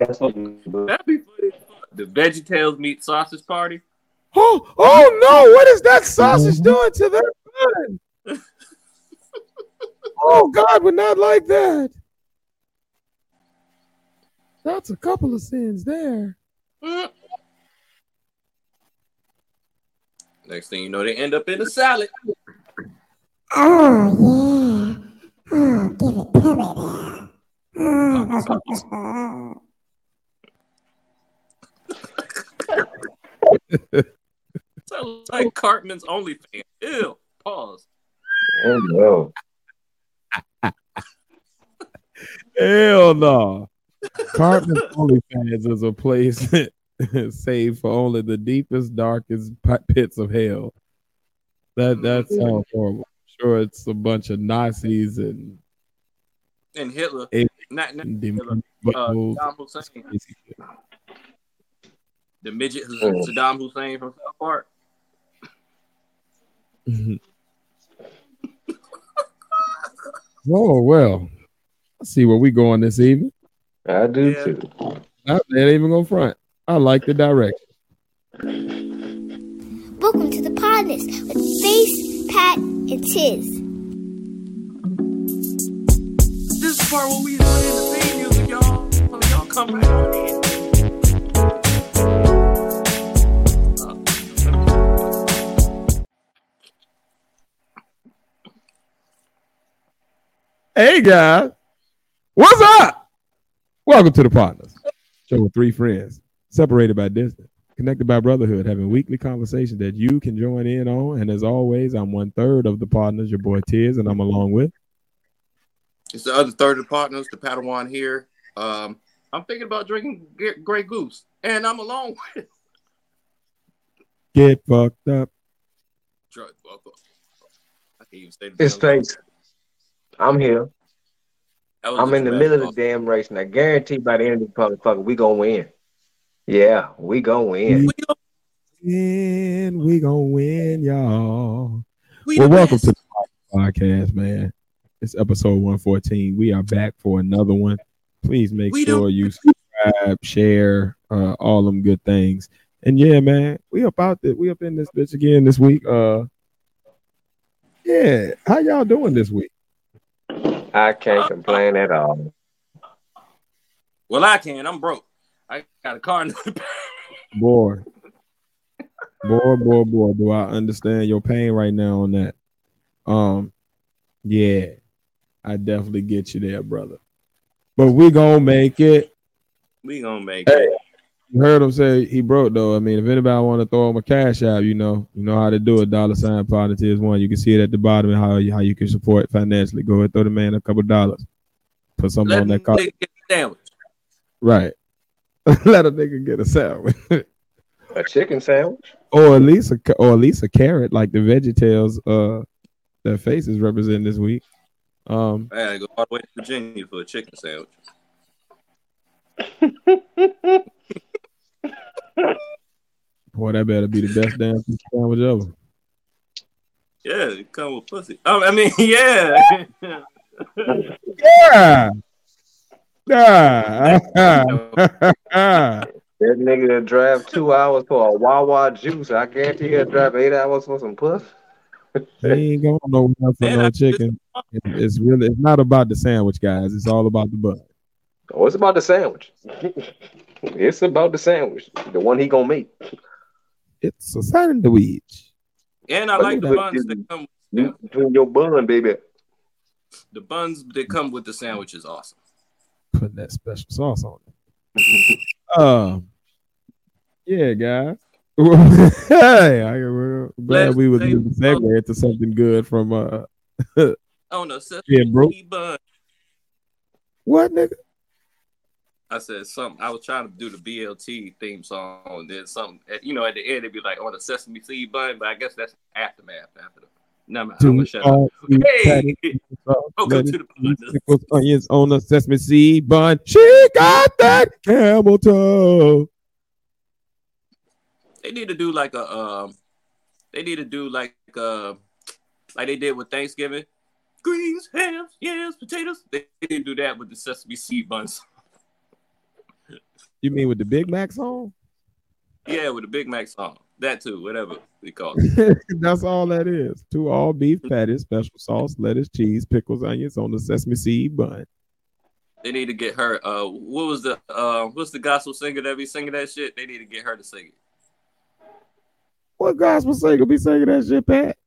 That's what you do. That'd be funny. The VeggieTales meet sausage party. Oh, oh no! What is that sausage mhm. doing to that bun? oh God, would not like that. That's a couple of sins there. Mm. Next thing you know, they end up in a salad. Oh, yeah. Oh, give it to me now. Mm. Sounds like Cartman's OnlyFans. Ew. Pause. Oh, no. Hell no. Cartman's OnlyFans is a place saved for only the deepest, darkest p- pits of hell. That that sounds horrible. Sure, it's a bunch of Nazis and, And Hitler. and Not, not Hitler. Uh, buttholes. Hussein. The midget who's Mm. Saddam Hussein from South Park. oh well. Let's see where we going this evening. I do Yeah. too. I they ain't even gonna front. I like the direction. Welcome to the Podnas with Face, Pat, and Tiz. This is part where we put the theme music, y'all. So y'all come right on in. Hey guys, what's up? Welcome to the Podnas. Show with three friends, separated by distance, connected by brotherhood, having weekly conversations that you can join in on. And as always, I'm one third of the partners, your boy Tiz, and I'm along with. It's the other third of the partners, the Padawan here. Um, I'm thinking about drinking G- Grey Goose, and I'm along with Get fucked up. Drug. I can't even say the It's damn- face. I'm here. I'm in the just middle of the damn race, and I guarantee by the end of the motherfucker, we gonna win. Yeah, we gonna win. We, And we gonna win, y'all. we Well, welcome best. to the podcast, man. It's episode 114. We are back for another one. Please make We sure you subscribe, share, uh, all them good things. And yeah, man, we about out there. We up in this bitch again this week. Uh, yeah, how y'all doing this week? I can't complain at all. Well, I can. I'm broke. I got a car in the back. Boy, boy, boy, boy, do I understand your pain right now on that? Um, yeah, I definitely get you there, brother. But we gonna make it. We gonna make Hey. it. You heard him say he broke though. I mean, if anybody want to throw him a cash out, you know, you know how to do it. Dollar sign politics one. You can see it at the bottom and how you, how you can support financially. Go ahead, throw the man a couple dollars. Put something Let on me that car. get a sandwich. Right. Let a nigga get a sandwich, A chicken sandwich? or at least a or at least a carrot, like the VeggieTales uh their faces represent this week. Um, I gotta go all the way to Virginia for a chicken sandwich. boy, that better be the best damn sandwich ever. Yeah, it come with pussy. Oh, I mean, yeah. Yeah. Yeah. That nigga that drive two hours for a Wawa juice, I guarantee he'll drive eight hours for some puss. They ain't going nowhere for Man, no I- chicken. It's really it's not about the sandwich, guys. It's all about the butt. Oh, it's about the sandwich. it's about the sandwich. The one he gonna make. It's a sandwich. and I But like the buns that come. You between your bun, baby. The buns that come with the sandwich is awesome. Putting that special sauce on it. Um, yeah, guys. hey, I, we're glad Let's we was say- able to segue into something good from uh Oh no, sesame Yeah, bro. seed bun. what nigga? I said something. I was trying to do the BLT theme song, and then something. You know, at the end it'd be like on a sesame seed bun, but I guess that's aftermath after the. No, man, I'm gonna shut up. Hey, welcome to the onions on a sesame seed bun. She got that camel toe. They need to do like a um, they need to do like uh, like they did with Thanksgiving. Greens, hams, yams, potatoes. They didn't do that with the sesame seed buns. You mean with the Big Mac song? Yeah, with the Big Mac song. That too, whatever we call it. That's all that is. Two all beef patties, special sauce, lettuce, cheese, pickles, onions on the sesame seed bun. They need to get her. Uh, what was the uh, what's the gospel singer that be singing that shit? They need to get her to sing it. What gospel singer be singing that shit, Pat?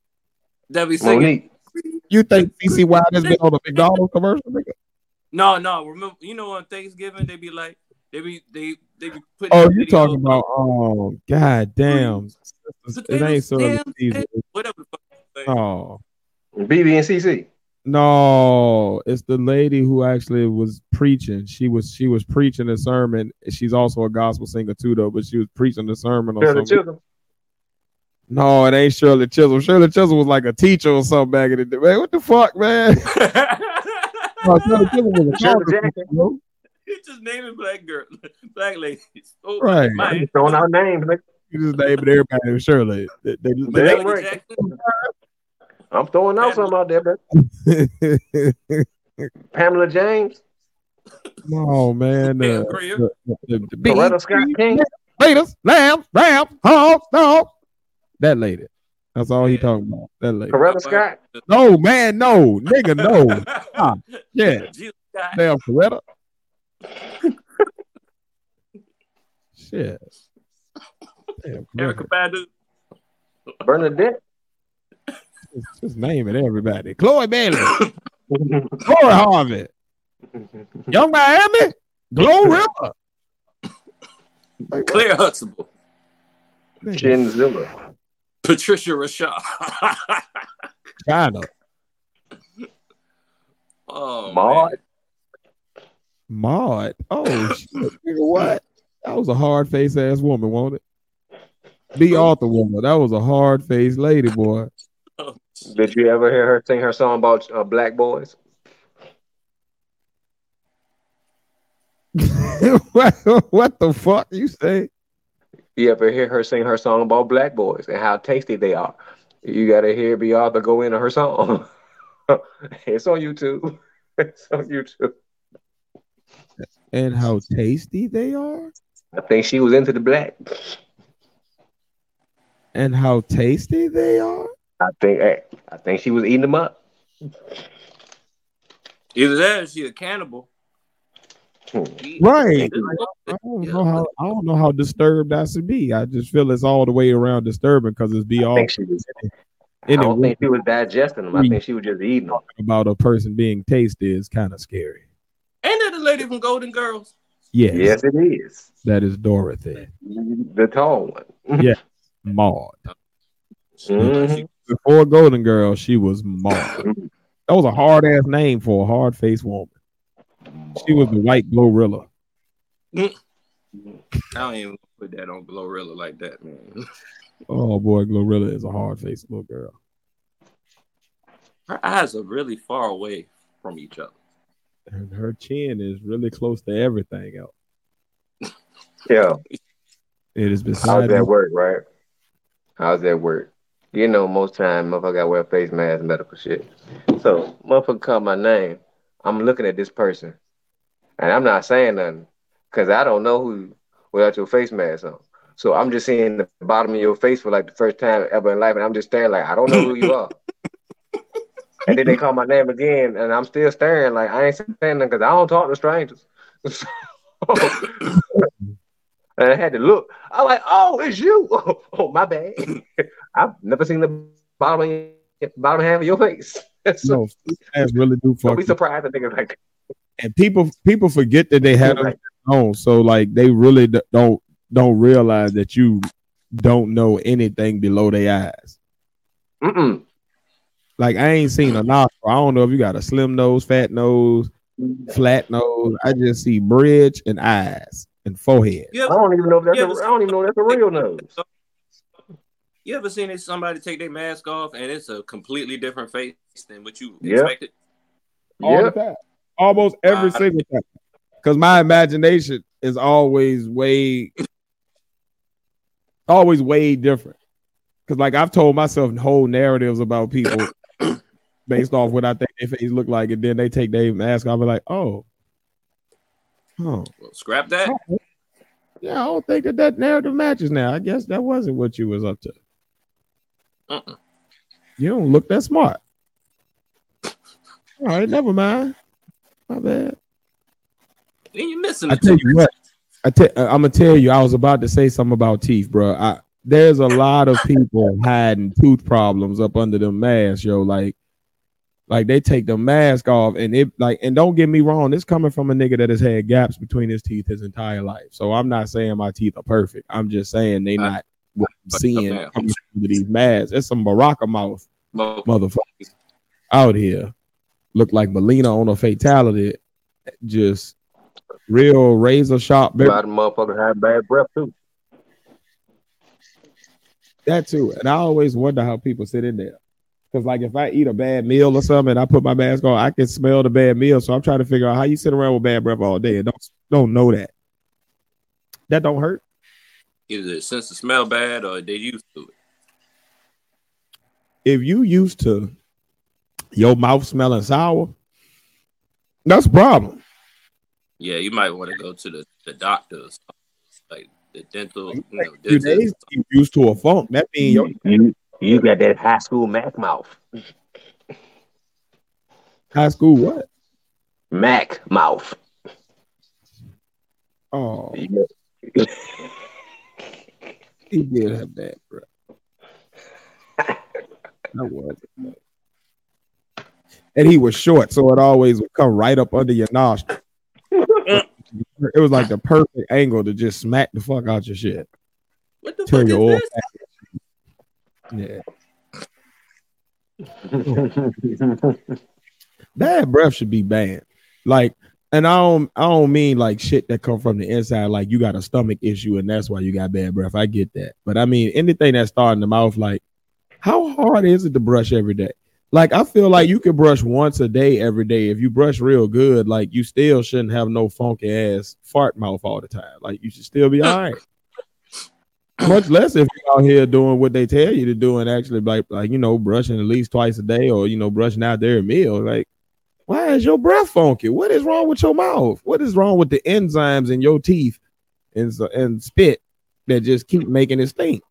That be singing. Monique. You think CC Wild has been on a McDonald's commercial? Nigga? No, no. Remember, you know on Thanksgiving they be like they be they they be putting. Oh, videos you talking about? Oh, god damn! It ain't so Damn, season. whatever. the fuck. Oh BB and CC. no, it's the lady who actually was preaching. She was she was preaching a sermon. She's also a gospel singer too, though. But she was preaching a sermon on Shirley something. Chisholm. No, it ain't Shirley Chisholm. Shirley Chisholm was like a teacher or something back in the day. Man, what the fuck, man? No, Shirley Chisholm was a Shirley gospel Jackson. Singer, bro. you just naming black girl, black ladies. Oh, Right. my- I'm throwing out names. nigga. You just named everybody was Shirley. They- they- Damn Michael right. I'm throwing out something out there, bro. Pamela James, no, man. Bill Uh, Greer. the, the, the, Coretta Scott King. Raiders, lambs, rams, hogs, dogs. That lady. That's all he talking about. That lady. Coretta Scott. No, man, no, nigga, no. Ah, yeah, Jill Scott. damn Coretta. Shit. Damn, Erykah Coretta. Badu. Bernadette. Just, just naming everybody. Chloe Bailey, Corey Harvey, Young Miami, Glorilla. Like. Claire Huxtable. Jen Zilla. Patricia Rashad. China, oh, Maud. Maud. Oh, shit. What? That was a hard face ass woman, wasn't it? Bea Arthur woman. That was a hard faced lady, boy. Did you ever hear her sing her song about uh, black boys? what, what the fuck you say? You ever hear her sing her song about black boys and how tasty they are? You gotta hear Bea Arthur go into her song. it's on YouTube. It's on YouTube. And how tasty they are? I think she was into the black. And how tasty they are? I think I think she was eating them up. Either that or she a cannibal. Hmm. Right. I don't know how I don't know how disturbed I should be. I just feel it's all the way around disturbing because it's be I all think she was. I don't think she was digesting them. I think she was just eating them. about a person being tasty is kind of scary. Ain't lady from Golden Girls? Yes, Yes, it is. that is Dorothy The tall one. Maud. Mhm. Before Golden Girl, she was Maud. That was a hard ass name for a hard faced woman. She was the white Glorilla. I don't even put that on Glorilla like that, man. Oh boy, Glorilla is a hard faced little girl. Her eyes are really far away from each other. Her chin is really close to everything else. Yeah. It is beside How's that me. work, right? How's that work? You know, most time motherfucker gotta wear face mask medical shit. So motherfucker call my name. I'm looking at this person. And I'm not saying nothing. Cause I don't know who without your face mask on. So I'm just seeing the bottom of your face for like the first time ever in life, and I'm just staring like I don't know who you are. And then they call my name again, and I'm still staring like I ain't saying nothing because I don't talk to strangers. And I had to look. I'm like, oh, it's you. Oh, oh, my bad. I've never seen the bottom of your, bottom half of your face. so No, masks really do don't be surprised at niggas like that. And people people forget that they have Right. on. So like they really don't don't realize that you don't know anything below their eyes. Mm-mm. Like I ain't seen a nostril. I don't know if you got a slim nose, fat nose, flat nose. I just see bridge and eyes and forehead. You I don't even know if that's Yeah, a, don't even know if that's a real nose. you ever seen somebody take their mask off and it's a completely different face than what you Yeah. expected? all Yeah. the time. Almost every Wow. single time. Because my imagination is always way, always way different. Because like I've told myself whole narratives about people based off what I think their face look like, and then they take their mask off and like, oh, Oh, Well, scrap that. yeah. I don't think that that narrative matches now. I guess that wasn't what you was up to. Uh-uh. You don't look that smart. All right, never mind. My bad. Then you're missing. I tell you what, I te- uh, I'm gonna tell you. I was about to say something about teeth, bro. I there's a lot of people hiding tooth problems up under them masks, yo. Like, like they take the mask off, and it like, and don't get me wrong, this coming from a nigga that has had gaps between his teeth his entire life. So I'm not saying my teeth are perfect. I'm just saying they I- not what I'm seeing okay. coming through these masks. It's some Baraka mouth Mo- motherfuckers out here look like Mileena on a fatality, just real razor sharp. A lot of motherfuckers have bad breath too. That too. And I always wonder how people sit in there. Cause like if I eat a bad meal or something and I put my mask on, I can smell the bad meal. So I'm trying to figure out how you sit around with bad breath all day and don't don't know that. That don't hurt. Either since it smell bad or they used to it. If you used to your mouth smelling sour, that's a problem. Yeah, you might want to go to the, the doctors, like the dental. You know, Few dentist. days you used to a funk. That means your You you got that high school Mac mouth. high school what? Mac mouth. Oh, Yeah. he did have that, bro. That was it. And he was short, so it always would come right up under your nostril. It was like the perfect angle to just smack the fuck out your shit. What the Tell fuck your is old this? Yeah. Bad breath should be banned. Like, and I don't I don't mean like shit that come from the inside, like you got a stomach issue and that's why you got bad breath. I get that. But I mean anything that's starting the mouth, like how hard is it to brush every day? Like I feel like you could brush once a day every day. If you brush real good, like you still shouldn't have no funky ass fart mouth all the time. Like you should still be all right. Much less if you're out here doing what they tell you to do and actually like like you know brushing at least twice a day or you know brushing out their meal. Like, why is your breath funky? What is wrong with your mouth? What is wrong with the enzymes in your teeth and and spit that just keep making it stink?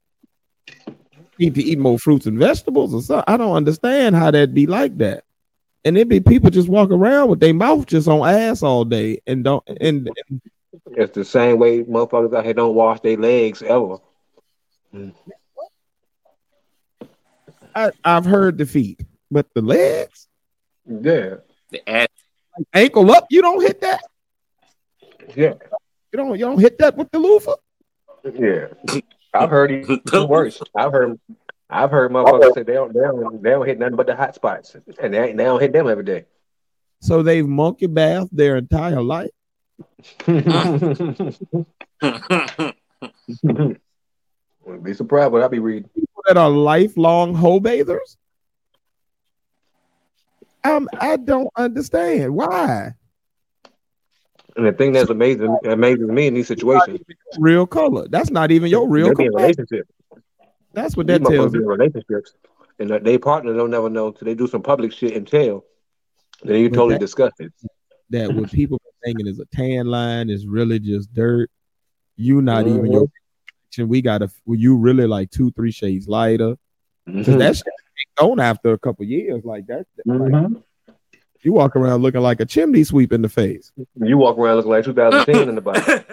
Need to eat more fruits and vegetables or something. I don't understand how that'd be like that. And it'd be people just walk around with their mouth just on ass all day and don't and, and It's the same way motherfuckers out here don't wash their legs ever. I, I've heard the feet, but the legs, Yeah. The ad. ankle up, you don't hit that. Yeah. You don't you don't hit that with the loofah. Yeah. I've heard even worse. I've heard I've heard motherfuckers say they don't, they don't they don't hit nothing but the hot spots. And they, they don't hit them every day. So they've monkey bath their entire life. Wouldn't be surprised what I be reading. People that are lifelong hoe bathers. Um, I don't understand why. And the thing that's amazing amazes me in these situations, Real color. That's not even your real they be in color. relationships. That's what These that tells motherfuckers be me. in relationships. And that they partner don't never know till they do some public shit and tell. Then you totally that- disgusted. That what people are thinking is a tan line is really just dirt. You not even Mhm. your complexion. We got to you really like two, three shades lighter. Because Mhm. that shit on after a couple years. Like that. like, Mhm. You walk around looking like a chimney sweep in the face. You walk around looking like 2010 in the body.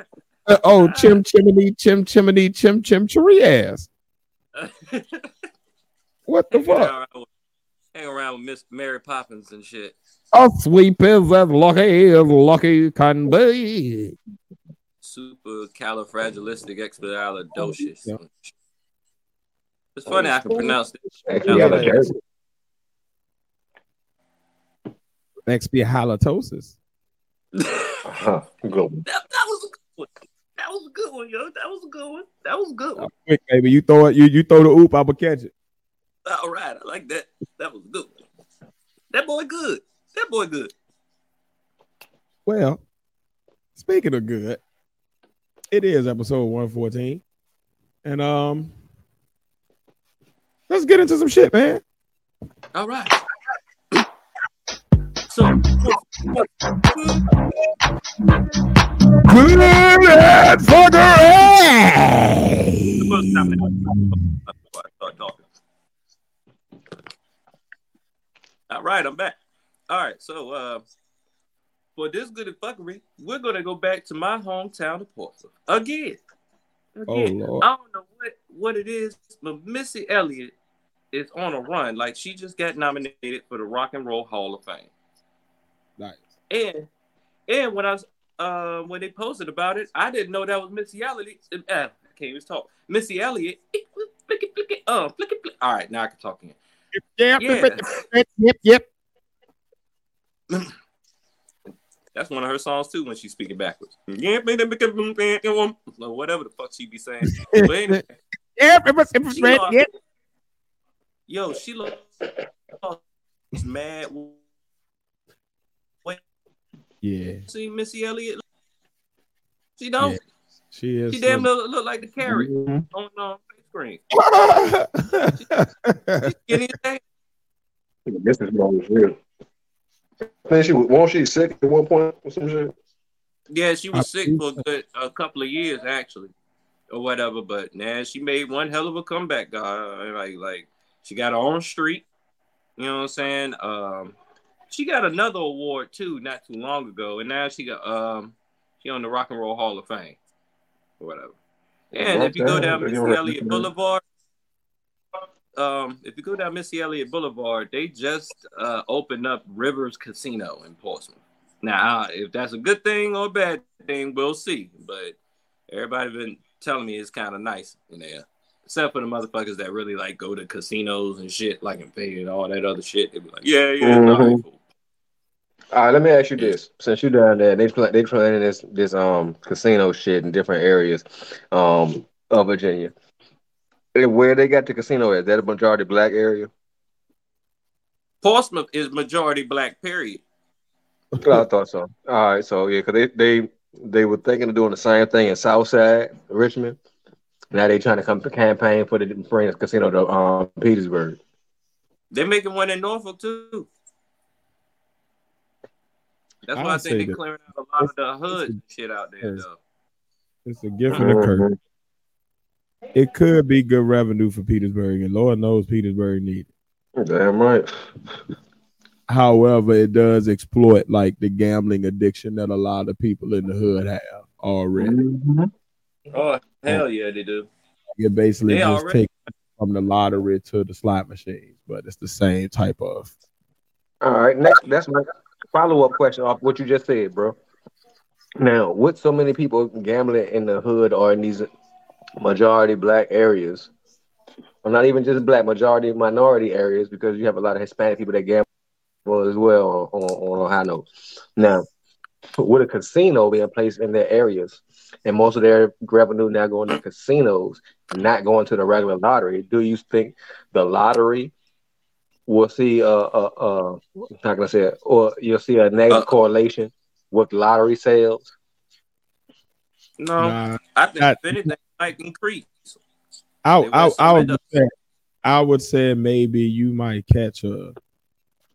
Uh, oh, chim chimney, chim chimney, chim chim cherry ass. What the hang, fuck? around with, hang around with Miss Mary Poppins and shit. A sweep is as lucky as lucky can be. Super califragilisticexpialidocious. Yeah. It's funny I can pronounce it. Actually, got a dirt. Expialitosis. Uh-huh. That, that was a good one. That was a good one, yo. That was a good one. That was a good one. Quick, baby. You throw it, you, you throw the oop, I'ma catch it. All right, I like that. That was a good one. That boy good. That boy good. Well, speaking of good, it is episode 114. And um let's get into some shit, man. All right. All right, I'm back. All right, so uh, for this good fuckery, we're gonna go back to my hometown of Portsmouth again. Oh, Again, Lord. I don't know what what it is, but Missy Elliott is on a run. Like she just got nominated for the Rock and Roll Hall of Fame. Nice. And and when I was uh, when they posted about it, I didn't know that was Missy Elliott. Uh, I can't even talk. Missy Elliott. Flick it, flick it, uh, flick it, flick. All right, now I can talk again. Yep, Yeah. yep, yep. That's one of her songs too when she's speaking backwards. Yeah, whatever the fuck she be saying. But anyway, Yep, it was, it was She lost. yo, she looks mad. Yeah, See Missy Elliott. She don't. Yeah. she is. She damn look, look like the carrot Mhm. on uh, face screen. some- Skinny as hell. This is wrong as real. I think she was, wasn't she sick at one point or some shit? Yeah, she was I sick for a good a couple of years actually, or whatever. But now she made one hell of a comeback, guy. Like like she got her own street. You know what I'm saying? Um, she got another award too, not too long ago, and now she got um she on the Rock and Roll Hall of Fame, or whatever. And if you go down Missy Elliott Boulevard, um, if you go down Missy Elliott Boulevard, they just uh, opened up Rivers Casino in Portsmouth. Now, if that's a good thing or a bad thing, we'll see. But everybody been telling me it's kind of nice in there, except for the motherfuckers that really like go to casinos and shit, like in Vegas and all that other shit. They be like, yeah, yeah, Mhm. nah, cool. All right, let me ask you this: since you're down there, they play, they playing this this um casino shit in different areas, um of Virginia. And Where they got the casino at? Is that a majority black area? Portsmouth is majority black. Period. I thought so. All right, so yeah, because they they they were thinking of doing the same thing in Southside Richmond. Now they're trying to come to campaign for the bring the casino to um Petersburg. They're making one in Norfolk too. That's why I would think they're clearing out a lot of the hood shit out there. Yes. Though. It's a gift and a curse. It could be good revenue for Petersburg, and Lord knows Petersburg need it. Damn right. However, it does exploit like the gambling addiction that a lot of people in the hood have already. Mhm. Oh hell yeah, they do. You basically They just already- take from the lottery to the slot machines, but it's the same type of. All right, next that's my follow up question off what you just said, bro. Now, with so many people gambling in the hood or in these majority black areas, or not even just black, majority minority areas, because you have a lot of Hispanic people that gamble as well on, on, notes. Now, with a casino being placed in their areas, and most of their revenue now going to casinos, not going to the regular lottery, do you think the lottery will see a, a, a not gonna say it, or you'll see a negative Uh, correlation with lottery sales? No, Nah, I think not- if anything might increase. I, I, I would say, I would say maybe you might catch a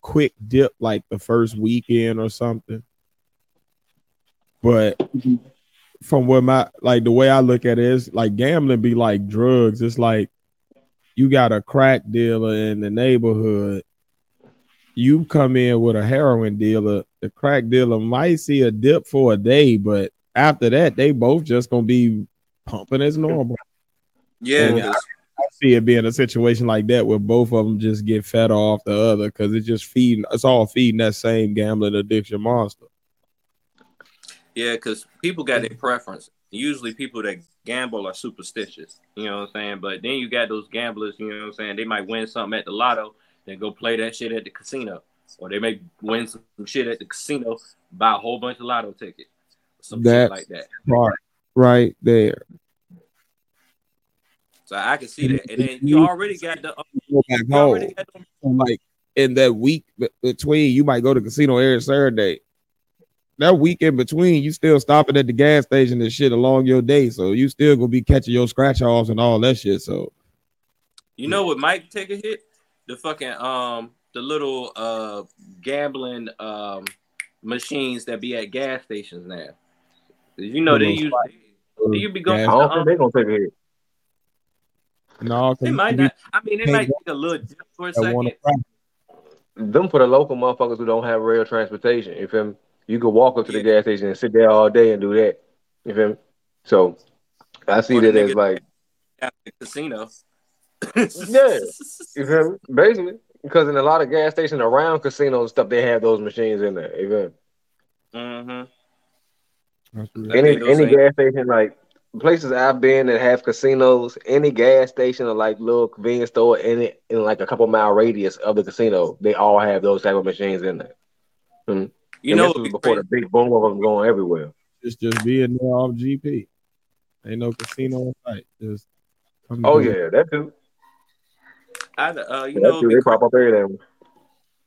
quick dip like the first weekend or something. But from what my like the way I look at it is like gambling be like drugs. It's like you got a crack dealer in the neighborhood. You come in with a heroin dealer, the crack dealer might see a dip for a day, but after that, they both just gonna be pumping as normal. Yeah. 'cause- I see it being a situation like that where both of them just get fed off the other because it's just feeding. It's all feeding that same gambling addiction monster. yeah, because people got their preference. Usually, people that gamble are superstitious. You know what I'm saying? But then you got those gamblers. You know what I'm saying? They might win something at the lotto, then go play that shit at the casino, or they may win some shit at the casino, buy a whole bunch of lotto tickets, some That- shit like that. Right, right there. So I can see that. And then you already got the Go back you already got the like in that week between, you might go to casino every Saturday. That week in between, you still stopping at the gas station and shit along your day, so you still gonna be catching your scratch offs and all that shit. So You know what might take a hit? The fucking um the little uh gambling um machines that be at gas stations now. You know they Little use Or you be going I gas- don't think they're gonna take a hit. No, 'cause They might not. I mean, it might take a little dip for a second. Them for the local motherfuckers who don't have rail transportation. You feel me? You could walk up to the Yeah. gas station and sit there all day and do that. You feel me? So I see that as like At the casino. Yeah. you feel me? Basically. Because in a lot of gas stations around casinos and stuff, they have those machines in there. You feel me? Mm-hmm. That's real. That any any saying. gas station like places I've been that have casinos, any gas station or like little convenience store in it in like a couple mile radius of the casino, they all have those type of machines in there. You And know, this was before the big boom of them going everywhere. It's just being there off GP. Ain't no casino in sight. Just come Oh to- yeah, that too. I, uh, you That know, too. They pop up everything.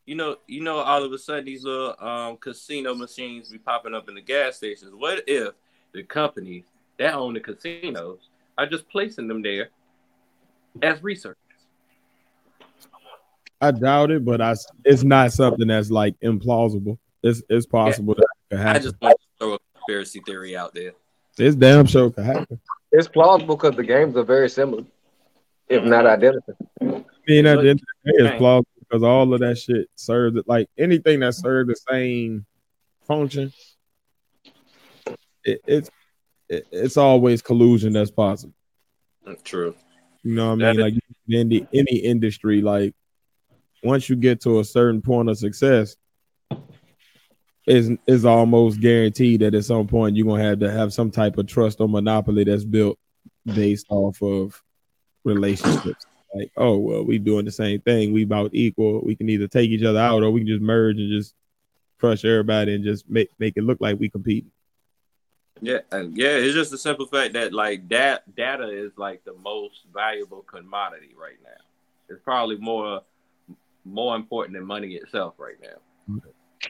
you know, you know, all of a sudden these little um, casino machines be popping up in the gas stations. What if the companies that own the casinos are just placing them there as research? I doubt it, but I s- it's not something that's like implausible. It's it's possible that it could I just want to throw a conspiracy theory out there. It's damn sure could happen. It's plausible because the games are very similar, if not identical. I mean, at the end of the day, it's plausible because all of that shit serves it like anything that serves the same function. It, it's it, it's always collusion that's possible. Mm, true. You know what I That mean? Like in the, any industry, like once you get to a certain point of success, is is almost guaranteed that at some point you're gonna have to have some type of trust or monopoly that's built based off of relationships. Like, oh well, we doing the same thing. We about equal. We can either take each other out or we can just merge and just crush everybody and just make make it look like we compete. Yeah, uh, yeah, it's just the simple fact that like that data is like the most valuable commodity right now. It's probably more more important than money itself right now.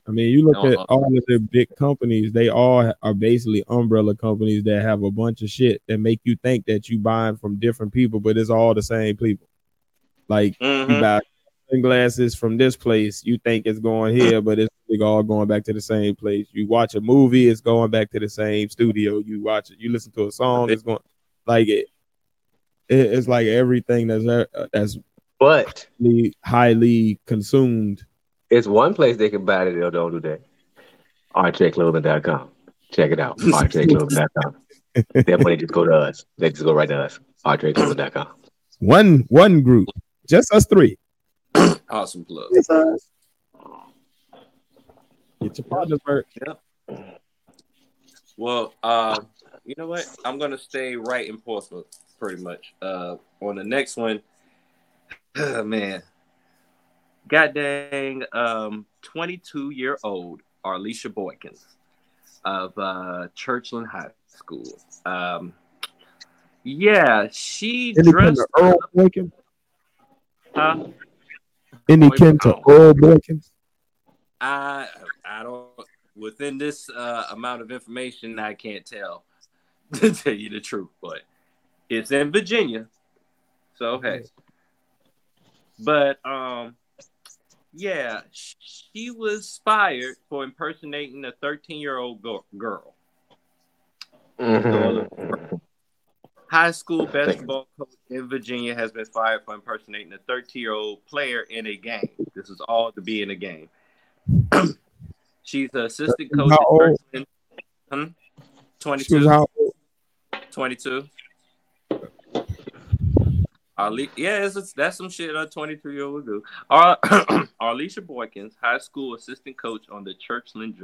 I mean, you look No, at all of the big companies, they all are basically umbrella companies that have a bunch of shit that make you think that you buying from different people, but it's all the same people. Like you Mhm. buy sunglasses from this place, you think it's going here, but it's all going back to the same place. You watch a movie, it's going back to the same studio. You watch it, you listen to a song, it's going like it. it it's like everything that's uh, that's But highly, highly consumed. It's one place they can buy it. They don't do that. RJClothing.com. Check it out. RJClothing.com. that money just go to us. They just go right to us. RJClothing.com. One one group, just us three. Awesome plug. Get your partners merch. Well, uh, you know what? I'm gonna stay right in Portsmouth, pretty much. Uh, on the next one, man, god dang, um, 22 year old Arlisha Boykins of uh, Churchland High School. Um, yeah, she Any kin dressed. to Earl Boykins? Huh? Any kin to Earl Boykins? I I don't within this uh, amount of information I can't tell to tell you the truth, but it's in Virginia. So hey. But um yeah, she was fired for impersonating a 13-year-old go- girl. Mhm. High school basketball coach in Virginia has been fired for impersonating a 13-year-old player in a game. This is all to be in a game. She's an assistant coach How old? Hmm? She was 22. how old? 22. Arle- yeah, it's, that's some shit a 23 year old would do. Arlisha Boykins, high school assistant coach on the Churchland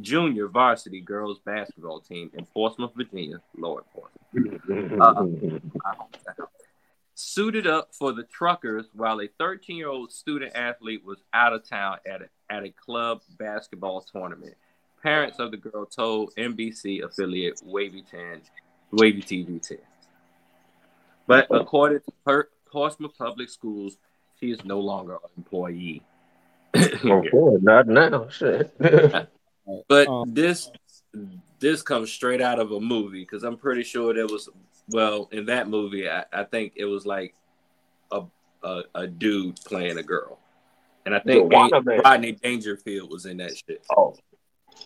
Junior varsity girls basketball team in Portsmouth, Virginia. Lord, Portsmouth. Suited up for the truckers while a 13 year old student athlete was out of town at a, at a club basketball tournament. Parents of the girl told NBC affiliate Wavy 10, Wavy TV 10. But according to her, Portsmouth Public Schools, she is no longer an employee. Of course, not now. Shit. But Um, this this comes straight out of a movie because I'm pretty sure there was well in that movie I, I think it was like a, a a dude playing a girl, and I think The Rodney Dangerfield was in that shit. oh,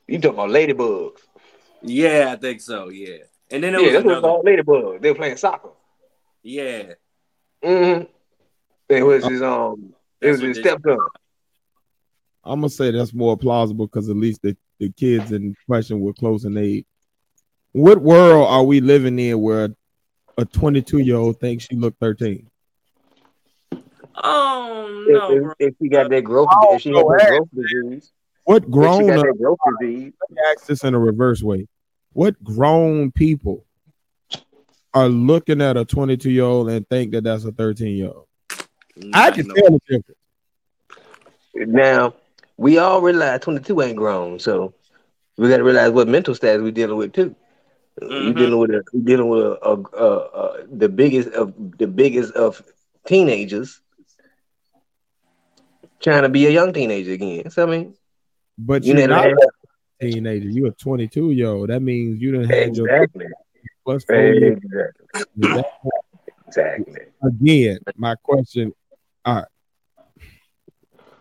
you talking about ladybugs? Yeah, I think so. Yeah, and then it Yeah, was that's what another. called Ladybug. They were playing soccer. Yeah, Mm-hmm. It was his um. It was what his this- stepson. I'm gonna say that's more plausible because at least the, the kids in question were close in age. What world are we living in where a 22 year old thinks she looked 13? Oh no, if, bro. if she got that growth, Oh, if she had go that growth disease, What if she grown got that growth disease, let me ask this in a reverse way. What grown people are looking at a 22 year old and think that that's a 13 year old? I can no- tell the difference. now we all realize 22 ain't grown, so we got to realize what mental status we dealing with too. You Mhm. dealing with a, you dealing with a, a, a, a, the biggest of the biggest of teenagers trying to be a young teenager again. So I mean, But you you're not a teenager. You're a 22 year old. That means you didn't have your exactly, plus four years. exactly, exactly. Again, my question. All right.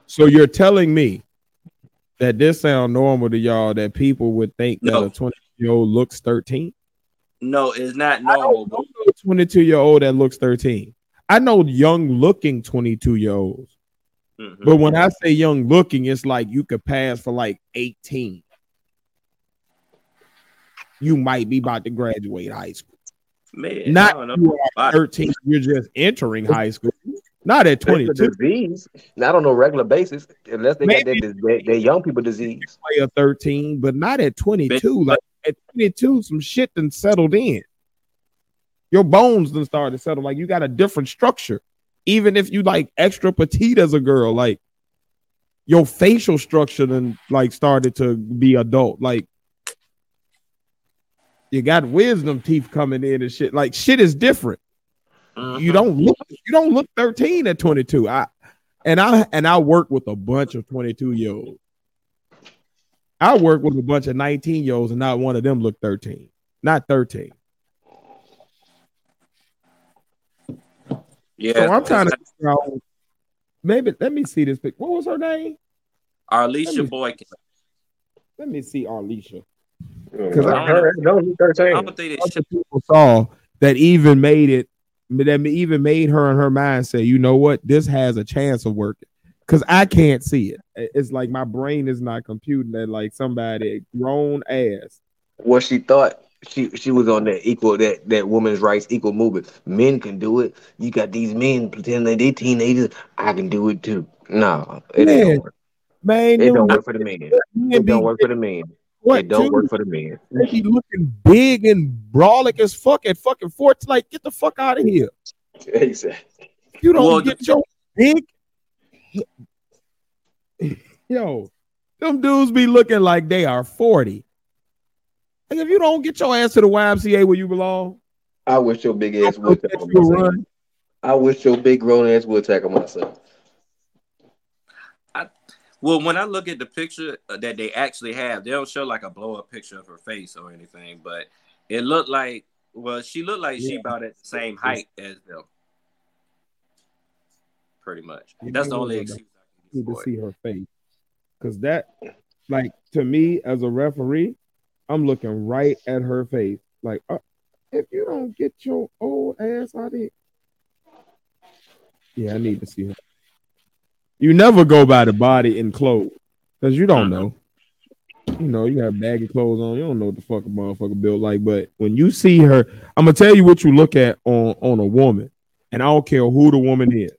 So you're telling me that this sound normal to y'all that people would think No. that a 20 year old looks 13? No, it's not I normal. don't But know a 22 year old that looks 13. I know young looking 22 year olds. Mhm. But when I say young looking, it's like you could pass for like 18. You might be about to graduate high school. man, I Not don't know. you are 13, you're just entering high school. Not at It's a 22. disease, not on a regular basis, unless they Maybe- got that, that, that young people disease. Play a 13, but not at 22. Like at 22, some shit done settled in. Your bones done started to settle. Like you got a different structure. Even if you like extra petite as a girl, like your facial structure then like started to be adult. Like you got wisdom teeth coming in and shit. Like shit is different. Mhm. You don't look you don't look 13 at 22. I and I and I work with a bunch of 22 year olds. I work with a bunch of 19 year olds, and not one of them look 13. Not 13. Yeah, so I'm trying to figure out maybe let me see this pic. What was her name? Arlisha Boykin. Let me see Arlisha. Because I I heard don't look I 13. don't think Bunch that of people saw that even made it that even made her in her mind say, you know what, this has a chance of working. Cause I can't see it. It's like my brain is not computing that like somebody grown ass. What she thought she she was on that equal that that women's rights equal movement. Men can do it. You got these men pretending that they teenagers. I can do it too. No, it Man, ain't gonna work. Man, It don't work for the men. men It don't work for the men. What, It don't too? work for the men. They be looking big and brolic as fuck at fucking fort. Like, get the fuck out of here. Exactly. You don't Well, get your big. Yo, them dudes be looking like they are 40. Like, if you don't get your ass to the YMCA where you belong, I wish your big ass would let tackle you myself. I wish your big grown ass would tackle myself. Well, when I look at the picture uh, that they actually have, they don't show like a blow up picture of her face or anything, but it looked like well, she looked like she about at the same height as them. Pretty much. That's the only excuse I need can to see her face. Because that, like, to me as a referee, I'm looking right at her face. Like, uh, if you don't get your old ass out of here. Yeah, I need to see her. You never go by the body and clothes because you don't know. You know, you have baggy clothes on. You don't know what the fuck a motherfucker built like. But when you see her, I'm gonna tell you what you look at on on a woman, and I don't care who the woman is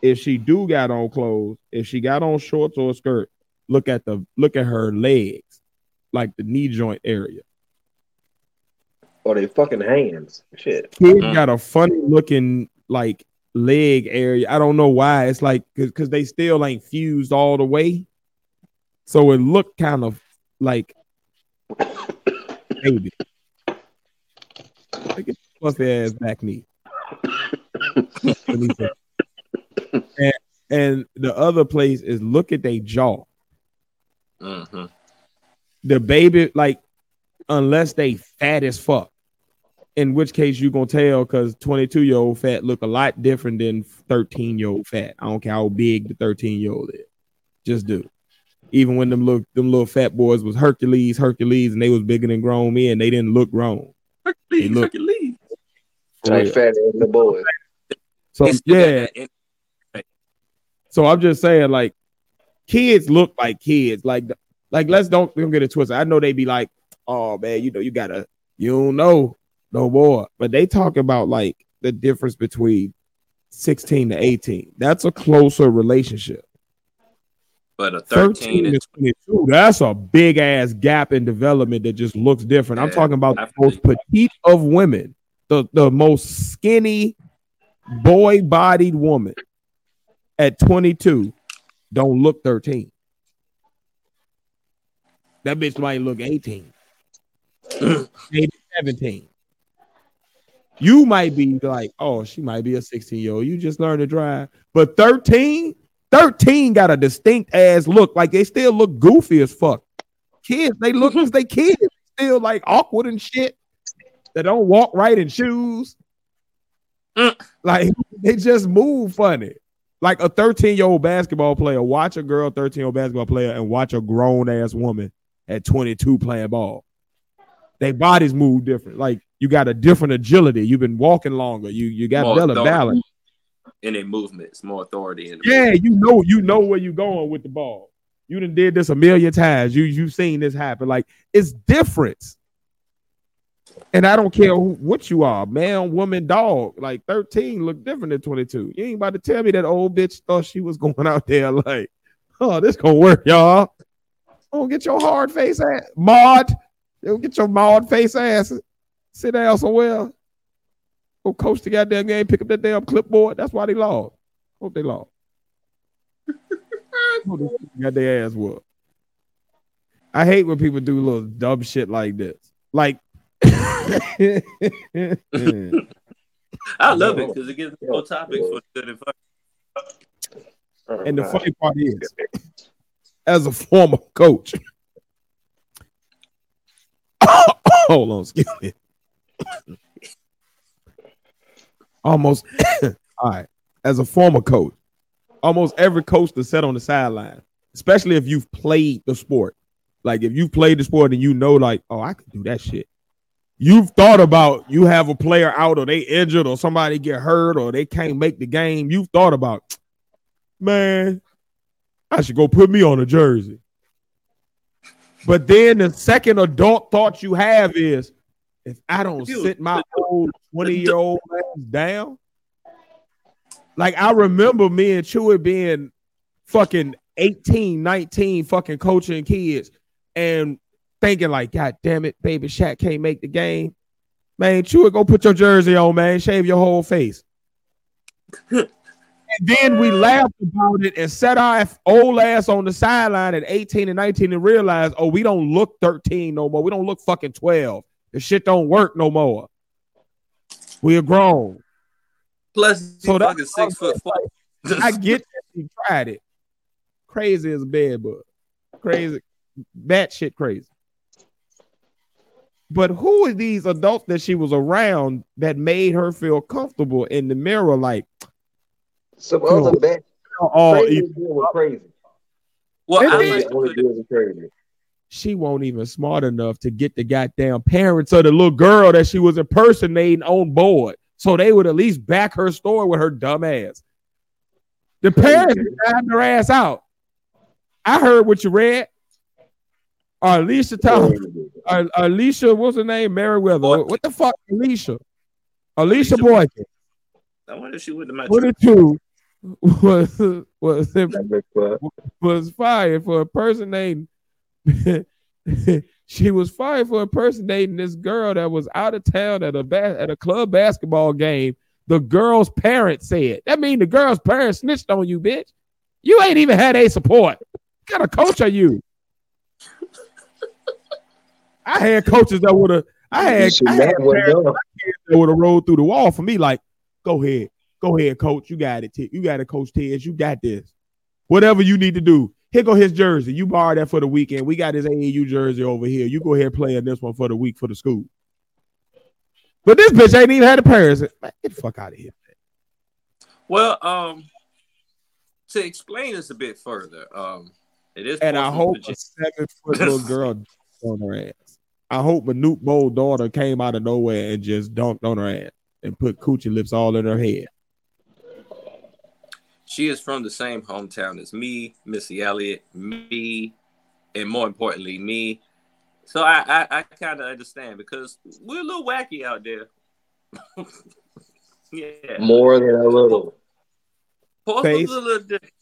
if she do got on clothes, if she got on shorts or a skirt, look at the look at her legs, like the knee joint area. Or they fucking hands. Shit. Kid Mm. got a funny looking like leg area. I don't know why. It's like because they still ain't fused all the way, so it looked kind of like baby. Like, Plus the ass back knee. Let me see. and, and the other place is look at their jaw. Mhm. the baby, like, unless they fat as fuck, in which case you gonna tell because 22 year old fat look a lot different than 13 year old fat. I don't care how big the 13 year old is, just do. Even when them look them little fat boys was Hercules, Hercules, and they was bigger than grown men, they didn't look grown. Hercules, look- Hercules. For Like real. fat as the boys. So They yeah, so I'm just saying, like, kids look like kids. Like, like let's don't don't get it twisted. I know they be like, oh man, you know, you gotta, you don't know no more. But they talk about like the difference between 16 to 18. That's a closer relationship. But a 13 13 to 22, that's a big ass gap in development that just looks different. I'm talking about the most petite of women, the, the most skinny, boy bodied woman at 22 don't look 13. That bitch might look 18, maybe 17. You might be like, oh, she might be a 16 year old. You just learned to drive. But 13, 13 got a distinct ass look. Like they still look goofy as fuck. Kids, they look as they kids, still like awkward and shit. They don't walk right in shoes. Mm. Like they just move funny. Like a 13 year old basketball player, watch a girl 13 year old basketball player and watch a grown ass woman at 22 playing ball. Their bodies move different. Like you got a different agility. You've been walking longer. You you got More better authority. balance. in their movements, more authority in Yeah, you know, you know where you're going with the ball. You done did this a million times. You you've seen this happen. Like it's different. And I don't care who, what you are, man, woman, dog. Like 13 look different than 22. You ain't about to tell me that old bitch thought she was going out there like, oh, this gonna work, y'all. Oh, get your hard face ass, Maud. Yo, get your Maud face ass. Sit down somewhere. Go coach the goddamn game. Pick up that damn clipboard. That's why they lost. Hope they lost. Got their ass whooped. I hate when people do little dumb shit like this. Like, I love it because it gives me more topics for good and fun. and the funny part is, as a former coach, hold on, excuse me. Almost, all right. As a former coach, almost every coach that sat on the sideline, especially if you've played the sport, like if you've played the sport and you know, like, oh, I could do that shit. You've thought about you have a player out or they injured or somebody get hurt or they can't make the game. You've thought about, man, I should go put me on a jersey. But then the second adult thought you have is if I don't sit my old 20 year old ass down, like I remember me and Chewy being fucking 18, 19, fucking coaching kids and thinking like, God damn it, baby Shaq can't make the game. Man, Chewy, go put your jersey on, man. Shave your whole face. and then we laughed about it and set our old ass on the sideline at 18 and 19 and realized, oh, we don't look 13 no more. We don't look fucking 12. The shit don't work no more. We are grown. Plus, he's So that's fucking six foot four. I get that he tried it. Crazy as a bed bug. Crazy. That shit crazy. But who are these adults that she was around that made her feel comfortable in the mirror? Like, Some other bad oh, crazy was crazy. well, I then- like to Only put it, was crazy. She won't even smart enough to get the goddamn parents of the little girl that she was impersonating on board. So they would at least back her story with her dumb ass. The parents driving her ass out. I heard what you read. Uh, Alicia Thomas. Uh, Alicia, what's her name? Meriwether. What the fuck, Alicia? Alicia Boykin. I wonder if she went to my Twenty-two was was That bitch was- was fired for impersonating. she was fired for impersonating this girl that was out of town at a ba- at a club basketball game. The girl's parents said that mean the girl's parents snitched on you, bitch. You ain't even had a support. What kind of coach are you? I had coaches that would have. I had, I had parents that would have rolled through the wall for me. Like, go ahead, go ahead, coach. You got it. You got it, coach Ted. You got this. Whatever you need to do. Here go his jersey. You borrow that for the weekend. We got his AAU jersey over here. You go ahead and play in this one for the week for the school. But this bitch ain't even had a parents. Man, get the fuck out of here. Well, um, to explain this a bit further, um, It is. And I hope a seven foot little girl on her ass. I hope Manute Bol daughter came out of nowhere and just dunked on her ass and put coochie lips all in her head. She is from the same hometown as me, Missy Elliott, me, and more importantly, me. So I I, I kind of understand because we're a little wacky out there. yeah, More than a little. Portsmouth's Face. a little different.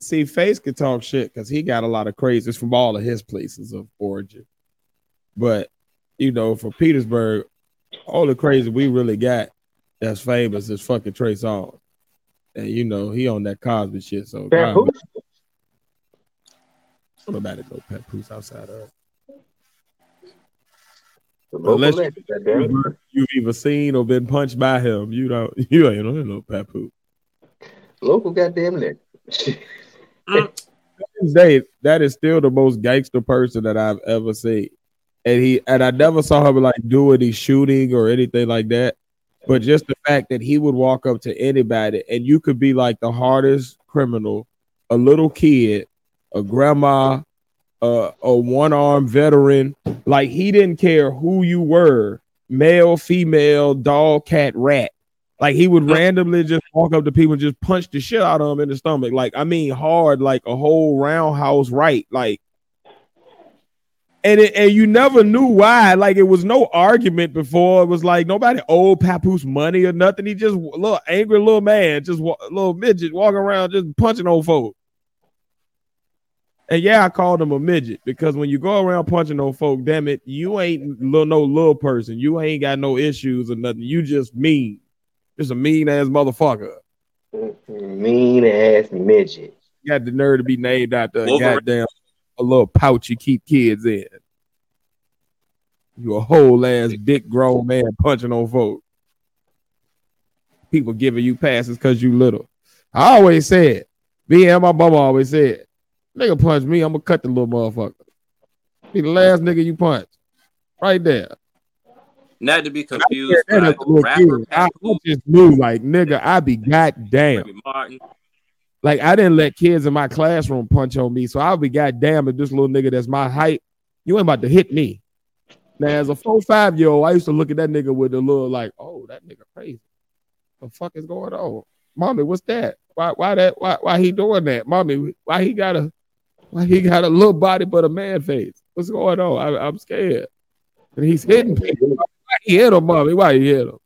See, Face could talk shit because he got a lot of crazies from all of his places of origin. But you know, for Petersburg, all the crazy we really got that's famous is fucking Trey Songz. And you know, he on that Cosby shit. So God, Papoose? nobody go Papoose outside of Unless- legend, goddamn you've either seen or been punched by him. You don't you ain't know no Papoose. Local goddamn legend. Mm. Day, that is still the most gangster person that I've ever seen. And he and I never saw him like do any shooting or anything like that. But just the fact that he would walk up to anybody and you could be like the hardest criminal, a little kid, a grandma, uh, a one-armed veteran. Like he didn't care who you were, male, female, dog, cat, rat. Like he would randomly just walk up to people and just punch the shit out of them in the stomach. Like I mean, hard, like a whole roundhouse right. Like, and it, and you never knew why. Like it was no argument before. It was like nobody owed Papoose money or nothing. He just a little angry little man, just a little midget walking around just punching old folk. And yeah, I called him a midget because when you go around punching old folk, damn it, you ain't little no little person. You ain't got no issues or nothing. You just mean. Just a mean ass motherfucker. Mm-hmm. Mean ass midget. You got the nerve to be named after a Wolverine. goddamn a little pouch you keep kids in. You a whole ass big grown man punching on folk. People giving you passes because you little. I always said, me and my mama always said, nigga punch me, I'm gonna cut the little motherfucker. Be the last nigga you punch. Right there. Not to be confused that by the rapper kid. I just knew, like, nigga, I be goddamn. Martin. Like I didn't let kids in my classroom punch on me, so I'll be goddamn if this little nigga that's my height, you ain't about to hit me. Now, as a four five year old, I used to look at that nigga with a little like, oh, that nigga crazy. The fuck is going on, mommy? What's that? Why, why that? Why, why he doing that, mommy? Why he got a, why he got a little body but a man face? What's going on? I, I'm scared. And he's hitting people. Why he hit him, mommy? Why he hit him?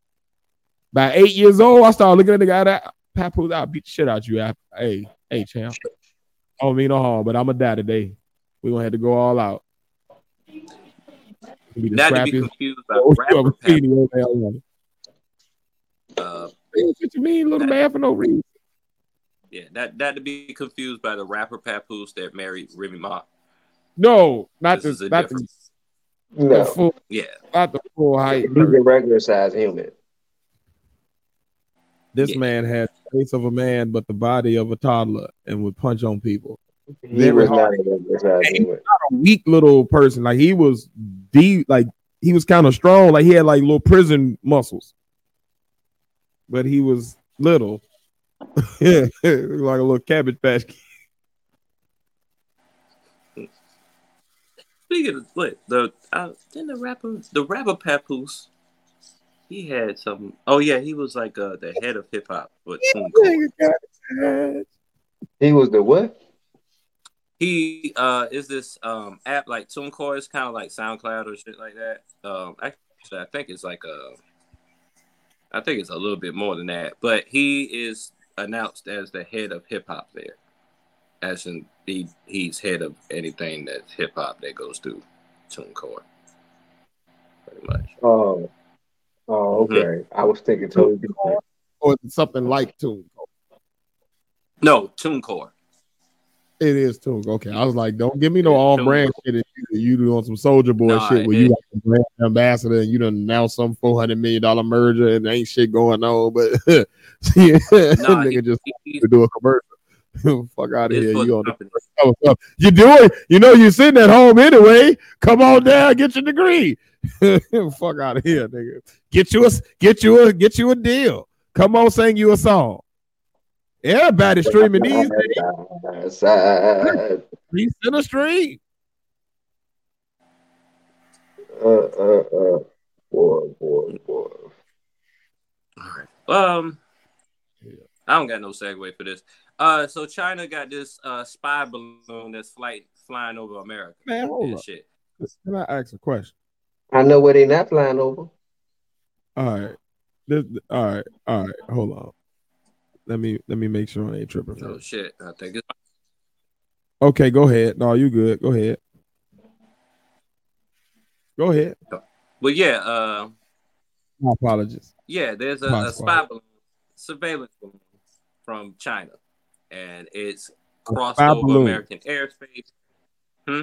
By eight years old, I started looking at the guy that Papoose, I'll beat the shit out you. After. Hey, hey, champ. I don't mean no harm, but I'm gonna die today. We're gonna have to go all out. Be the Not to be confused by Oh, rapper Papoose. seen the hell one. Uh, What you mean, little man, for no reason? yeah, not not to be confused by the rapper Papoose that married Remy Ma. No, not This is the a not the, difference. the No. full, Yeah, not the full height. He's a regular size human. This Yeah. man had the face of a man, but the body of a toddler, and would punch on people. He Very was hard. not a regular size human. A weak little person, like he was deep, like he was kind of strong, like he had like little prison muscles, but he was little. yeah, like a little cabbage patch. Kid. Speaking of what the uh, then the rapper the rapper Papoose, he had some. Oh yeah, he was like uh, the head of hip hop with He was the what? He uh is this um app like TuneCore? It's kind of like SoundCloud or shit like that. Um, actually, I think it's like a. I think it's a little bit more than that, but he is announced as the head of hip hop there, as in he he's head of anything that's hip hop that goes through TuneCore. Pretty much. Oh, oh, okay. I was thinking totally different. or something like Tune. No, TuneCore. It is Tune. Okay, I was like, don't give me no all brand shit. That you, you do some Soldier Boy Nah, shit where you like a brand ambassador and you done announced some four hundred million dollar merger and ain't shit going on. But yeah, Nah, nigga he- just He's to do a commercial. Fuck out of here. You on the company. You do it. You know you're sitting at home anyway. Come on down, get your degree. Fuck out of here, nigga. Get you a get you a get you a deal. Come on, sing you a song. Everybody streaming these Side, side. streets in the street. Uh, uh, uh. Boy, boy, boy. Um, Yeah. I don't got no segue for this. Uh, so China got this uh spy balloon that's flight flying over America. Man, hold and up. shit. Can I ask a question? I know where they not flying over. All right. This, all right. All right. Hold on. Let me let me make sure I ain't tripping. Oh shit! I think it's Okay, go ahead. No, you good. Go ahead. Go ahead. but yeah, uh, My apologies. yeah. There's a, a spy balloon, surveillance balloon from China, and it's crossed over balloon. American airspace. Hmm.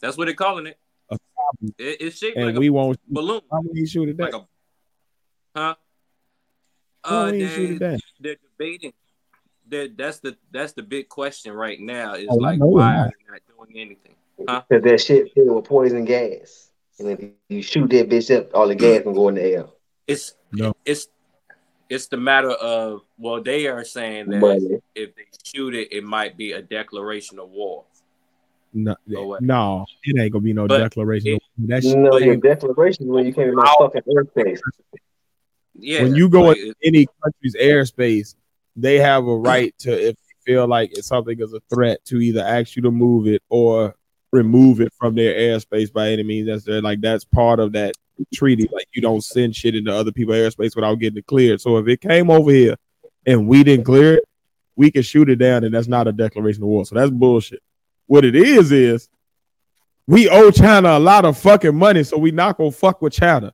That's what they're calling it. A It- it's shaped And like we a won't. balloon, How many shoot it like a huh? Why Uh, we ain't shoot they, it down? they're debating. That that's the that's the big question right now. Is Oh, like know why that. are they not doing anything? Huh? Because that shit filled with poison gas. And if you shoot that bitch up, all the gas can go in the air. It's No. it's it's the matter of well, they are saying that Money. if they shoot it, it might be a declaration of war. No, Or no, it ain't gonna be no But declaration. it- that You shit know, But- your declaration when you came in my fucking airspace. Yeah, when you go but in any country's airspace, they have a right to, if they feel like it's something is a threat, to either ask you to move it or remove it from their airspace by any means necessary. Like that's part of that treaty. Like you don't send shit into other people's airspace without getting it cleared. So if it came over here and we didn't clear it, we can shoot it down, and that's not a declaration of war. So that's bullshit. What it is is we owe China a lot of fucking money, so we not gonna fuck with China.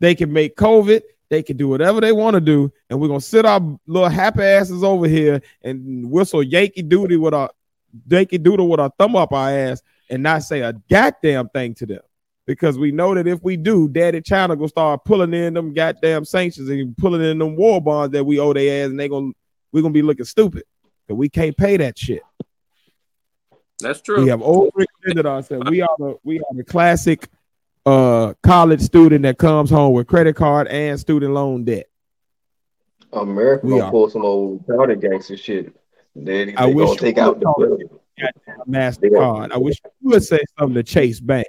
They can make COVID. They can do whatever they want to do, and we're gonna sit our little happy asses over here and whistle Yankee Doodle with our Yankee Doodle with our thumb up our ass and not say a goddamn thing to them. Because we know that if we do, Daddy China gonna start pulling in them goddamn sanctions and pulling in them war bonds that we owe their ass, and they gonna we're gonna be looking stupid. But we can't pay that shit. that's true. We have overextended ourselves. We are the we are the classic uh college student that comes home with credit card and student loan debt. America We gonna are. pull some old powder gangster shit. They, they I wish gonna you take would out the talk. building. MasterCard. I wish you would say something to Chase Bank.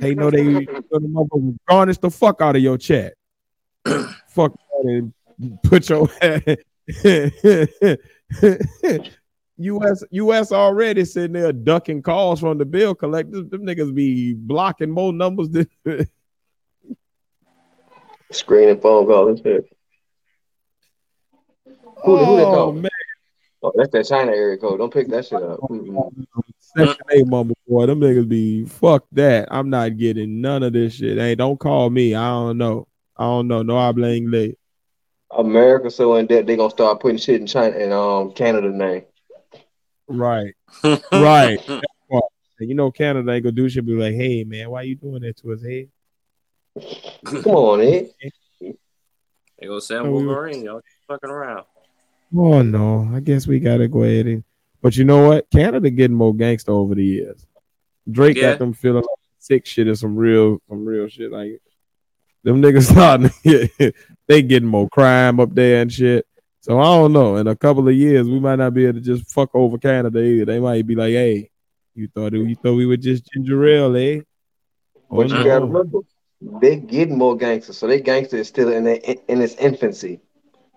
They know they the motherfucker garnish the fuck out of your check. fuck that and put your US US already sitting there ducking calls from the bill collectors. Them niggas be blocking more numbers than Screening phone calls. and shit. Who, who they oh call? man. Oh, that's that China area code. Don't pick that shit up. Mm-mm. Section 8 mumble boy, them niggas be fuck that. I'm not getting none of this shit. Hey, don't call me. I don't know. I don't know. No, I blame late. America so in debt they gonna start putting shit in China and um Canada name. Right. Right. And you know Canada ain't gonna do shit. Be like, hey man, why you doing that to us? Hey, Come on, Ed. They go Sam we- Wolverine, y'all fucking around. oh no, I guess we gotta go ahead and. But you know what? Canada getting more gangster over the years. Drake Yeah. got them feeling like sick shit and some real, some real shit. Like them niggas starting, to get- they getting more crime up there and shit. So I don't know. In a couple of years, we might not be able to just fuck over Canada either. They might be like, "Hey, you thought it, you thought we were just ginger ale, eh?" Oh, But you no. gotta remember, they getting more gangsters, so they gangster is still in their, in its infancy.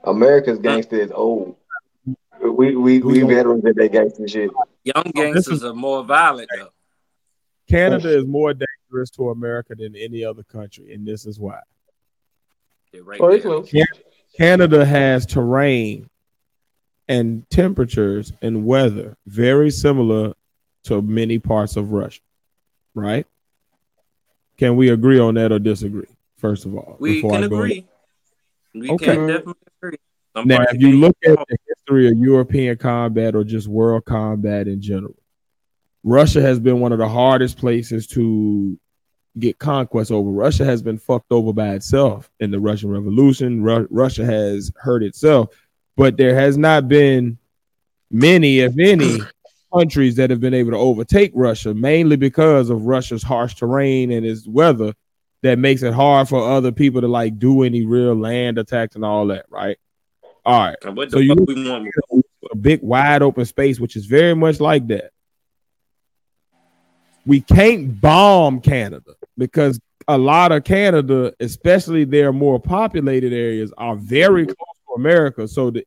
America's gangster is old. We we we veterans of that gangster shit. Young oh, gangsters is- are more violent though. Canada is more dangerous to America than any other country, and this is why. They're right Oh, close. Canada has terrain and temperatures and weather very similar to many parts of Russia, right? Can we agree on that or disagree? First of all, We can I go agree. We Okay. can definitely agree. Some Now, parts if you can't- look at the history of European combat or just world combat in general, Russia has been one of the hardest places to get conquest over. Russia has been fucked over by itself in the Russian Revolution. Ru- Russia has hurt itself, but there has not been many, if any, countries that have been able to overtake Russia, mainly because of Russia's harsh terrain and its weather. that makes it hard for other people to like do any real land attacks and all that, right? All right. And what So you- fuck we want? a big wide open space, which is very much like that. We can't bomb Canada because a lot of Canada, especially their more populated areas, are very mm-hmm. close to America. So the,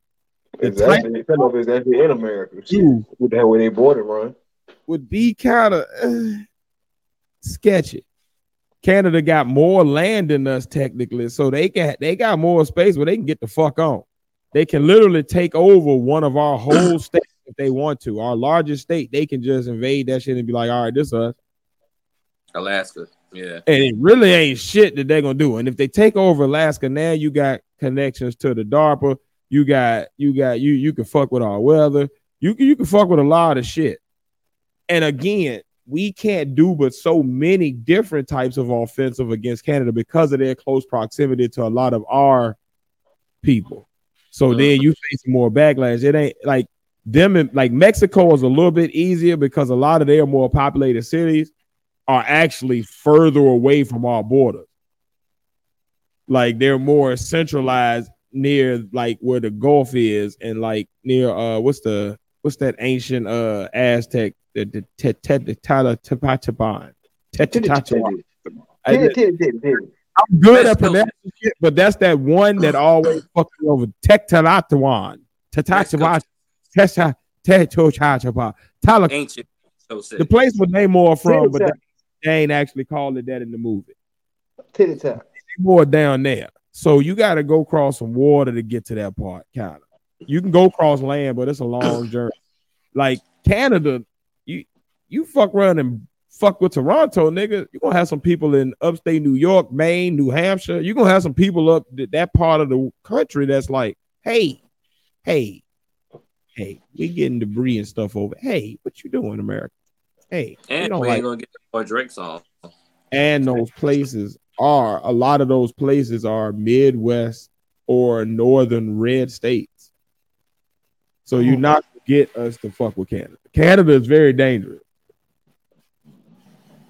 the It's type actually, some it's actually in America. Shit. Ooh. With the hell where they border run. would be kind of uh, sketchy. Canada got more land than us technically, so they can they got more space where they can get the fuck on. They can literally take over one of our whole states if they want to. Our largest state, they can just invade that shit and be like, all right, this is us. Alaska. Yeah. And it really ain't shit that they're gonna do. And if they take over Alaska now, you got connections to the HAARP. You got you got you you can fuck with our weather. You can you can fuck with a lot of shit. And again, we can't do but so many different types of offensive against Canada because of their close proximity to a lot of our people. So then you face more backlash. It ain't like them in, like Mexico is a little bit easier because a lot of their more populated cities are actually further away from our borders. Like they're more centralized near like where the Gulf is and like near uh what's the what's that ancient uh Aztec the the Te- Te- the Tala Tepatipan. I'm good at Mexico. pronouncing shit, but that's that one that always fucks me over. Tektalatuan. Tetatuan. Tesa Tetochachapa. Tala Ancient. So sick. the place where Namor from, but Titty they, they ain't actually called it that in the movie. Titty top. More down there. So you got to go cross some water to get to that part, kind of. You can go cross land, but it's a long journey. Like Canada, you you fuck around and fuck with Toronto, nigga. You're gonna have some people in upstate New York, Maine, New Hampshire. You're gonna have some people up th- that part of the country that's like, hey, hey, hey, we getting debris and stuff over. Hey, what you doing, America? Hey, we and don't we like ain't gonna get more drinks off. and those places are a lot of those places are Midwest or northern red states. So you're hmm. not get us to fuck with Canada. Canada is very dangerous.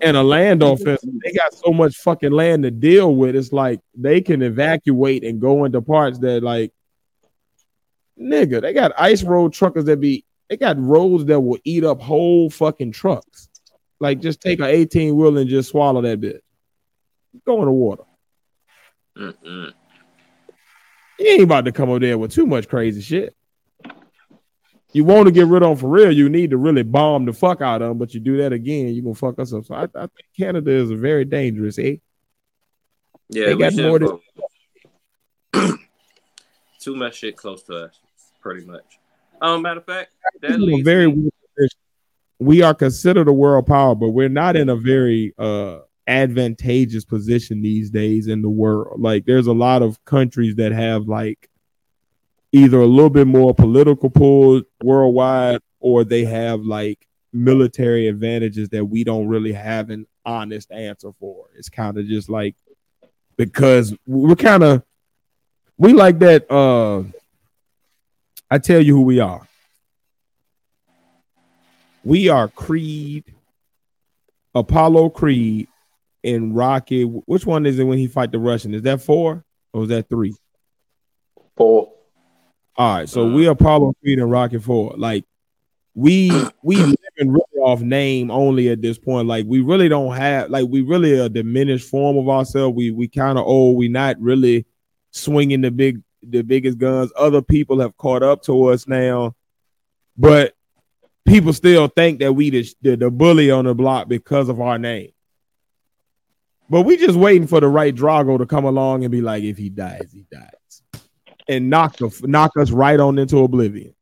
And a land offense, they got so much fucking land to deal with. It's like they can evacuate and go into parts that like nigga, they got ice road truckers that be they got roads that will eat up whole fucking trucks. Like just take an 18 wheel and just swallow that bitch. Go in the water. Mm-mm. You ain't about to come over there with too much crazy shit. You want to get rid of them for real, you need to really bomb the fuck out of them, but you do that again, you're gonna fuck us up. So I, I think Canada is a very dangerous, eh? Yeah, They we got more than- Too much shit close to us, pretty much. Um, matter of fact, that This is a leads very me- we are considered a world power, but we're not in a very uh advantageous position these days in the world. Like there's a lot of countries that have like either a little bit more political pull worldwide or they have like military advantages that we don't really have an honest answer for. It's kind of just like because we're kind of we like that uh I tell you who we are. We are Creed, Apollo Creed, and Rocky. Which one is it when he fight the Russian? Is that four or is that three? Four. All right, so we uh, are Apollo Creed and Rocky Four. Like we we living really off name only at this point. Like we really don't have like we really a diminished form of ourselves. We we kind of old. We not really swinging the big the biggest guns. Other people have caught up to us now, but people still think that we the, the, the bully on the block because of our name. But we just waiting for the right Drago to come along and be like, if he dies, he dies, and knock the, knock us right on into oblivion.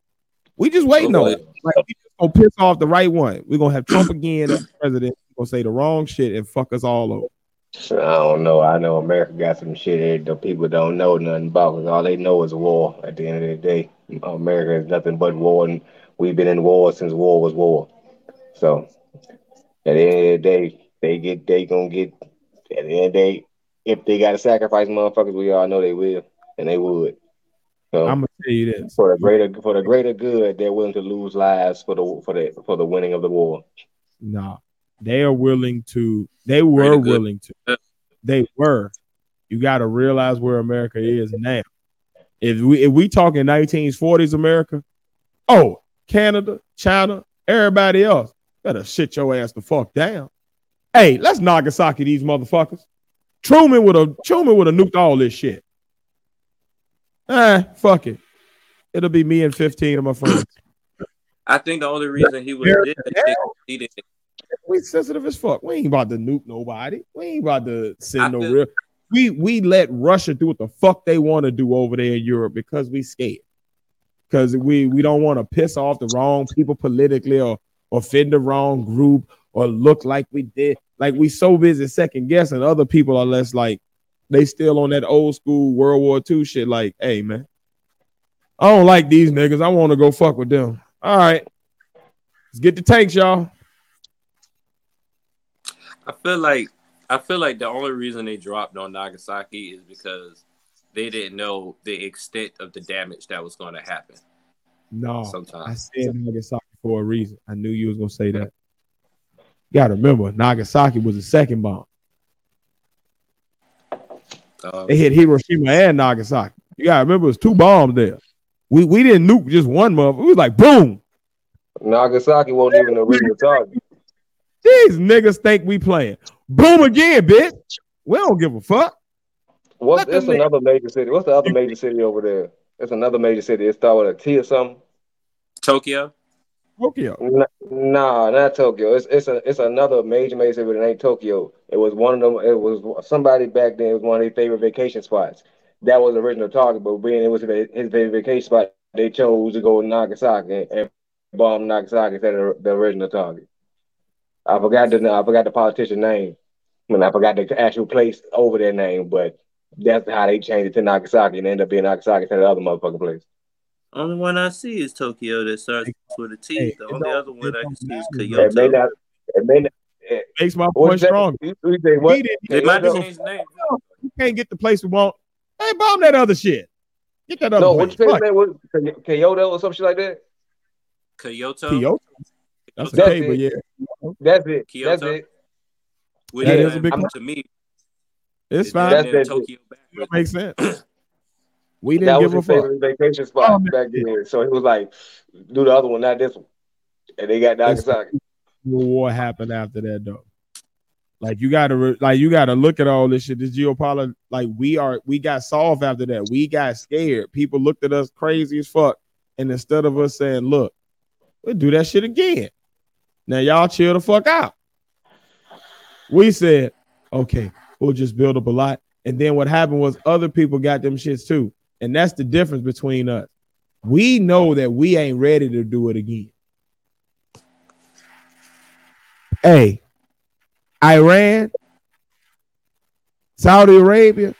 We just waiting on it. Like we just gonna piss off the right one. We're gonna have Trump again as president. He's gonna say the wrong shit and fuck us all over. I don't know. I know America got some shit that the people don't know nothing about because all they know is war. At the end of the day, America is nothing but war, and we've been in war since war was war. So at the end of the day, they get they gonna get. At the end of the day, if they got to sacrifice motherfuckers, we all know they will, and they would. So I'm gonna tell you this. for the greater for the greater good, they're willing to lose lives for the for the for the winning of the war. Nah, they are willing to. They were willing to. they were. You got to realize where America is now. If we if we talking 1940s America, oh Canada, China, everybody else better shit your ass the fuck down. Hey, let's Nagasaki these motherfuckers. Truman would have Truman would have nuked all this shit. Ah, fuck it. It'll be me and 15 of my friends. I think the only reason he was did that shit, he did. we sensitive as fuck. We ain't about to nuke nobody. We ain't about to I send no feel- real. We we let Russia do what the fuck they want to do over there in Europe because we scared. Because we we don't want to piss off the wrong people politically or offend the wrong group or look like we did. Like we so busy second guessing other people are less like they still on that old school World War II shit. Like, hey man, I don't like these niggas. I want to go fuck with them. All right, let's get the tanks, y'all. I feel like I feel like the only reason they dropped on Nagasaki is because they didn't know the extent of the damage that was going to happen. No, sometimes I said Nagasaki for a reason. I knew you was gonna say that. You gotta remember, Nagasaki was the second bomb. Um, They hit Hiroshima and Nagasaki. You gotta remember, it was two bombs there. We we didn't nuke just one mother. It was like, boom. Nagasaki won't even the original target. These niggas think we playing. Boom again, bitch. We don't give a fuck. What's Let them it's make- another major city? What's the other major city over there? It's another major city. It started with a T or something. Tokyo. Tokyo. N- Nah, not Tokyo. It's it's a it's another major major city, but it ain't Tokyo. It was one of them. It was somebody back then. It was one of their favorite vacation spots. That was the original target, but being it was his favorite vacation spot, they chose to go to Nagasaki and, and bomb Nagasaki instead of the original target. I forgot the I forgot the politician name. I mean, I forgot the actual place over their name, but that's how they changed it to Nagasaki and ended up being Nagasaki instead of the other motherfucking place. Only one I see is Tokyo that starts with a T. Hey, the only other one I can see is matter. It may Kyoto. not. It may not. It, Makes my what point is that? stronger. You, you say what? We didn't They might have Kyoto? the name. we can't get the place we want. Hey, bomb that other shit. Get that other No, place. what you say Fuck. his name? Kyoto Kyoto or some shit like that? Kyoto. Kyoto. That's That's okay, but it. yeah, That's it. Kyoto. That's it. Which That Yeah, is a big one. to me. it's fine. damn That's near it. Tokyo backwards. Makes sense. We didn't That was a his fuck. favorite vacation spot Oh, back then. So he was like, do the other one, not this one. And they got It's- Nagasaki. Civil War happened after that though. Like you gotta re- like you gotta look at all this shit. This geopolitics, like we are we got solved after that. We got scared. People looked at us crazy as fuck. And instead of us saying, look, we'll do that shit again. Now y'all chill the fuck out. We said, okay, we'll just build up a lot. And then what happened was other people got them shits too. And that's the difference between us. We know that we ain't ready to do it again. Hey, Iran, Saudi Arabia,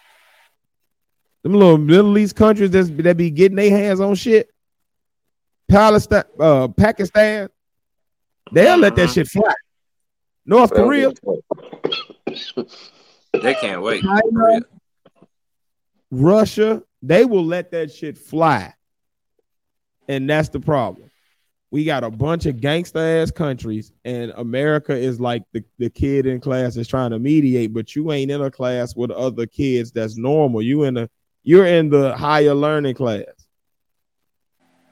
them little Middle East countries that's, that be getting their hands on shit. Palestine, uh, Pakistan, they'll let that Mhm. shit fly. North Korea, They can't wait. China, Russia, they will let that shit fly. And that's the problem. We got a bunch of gangster ass countries, and America is like the, the kid in class that's trying to mediate, but you ain't in a class with other kids that's normal. You in a you're in the higher learning class.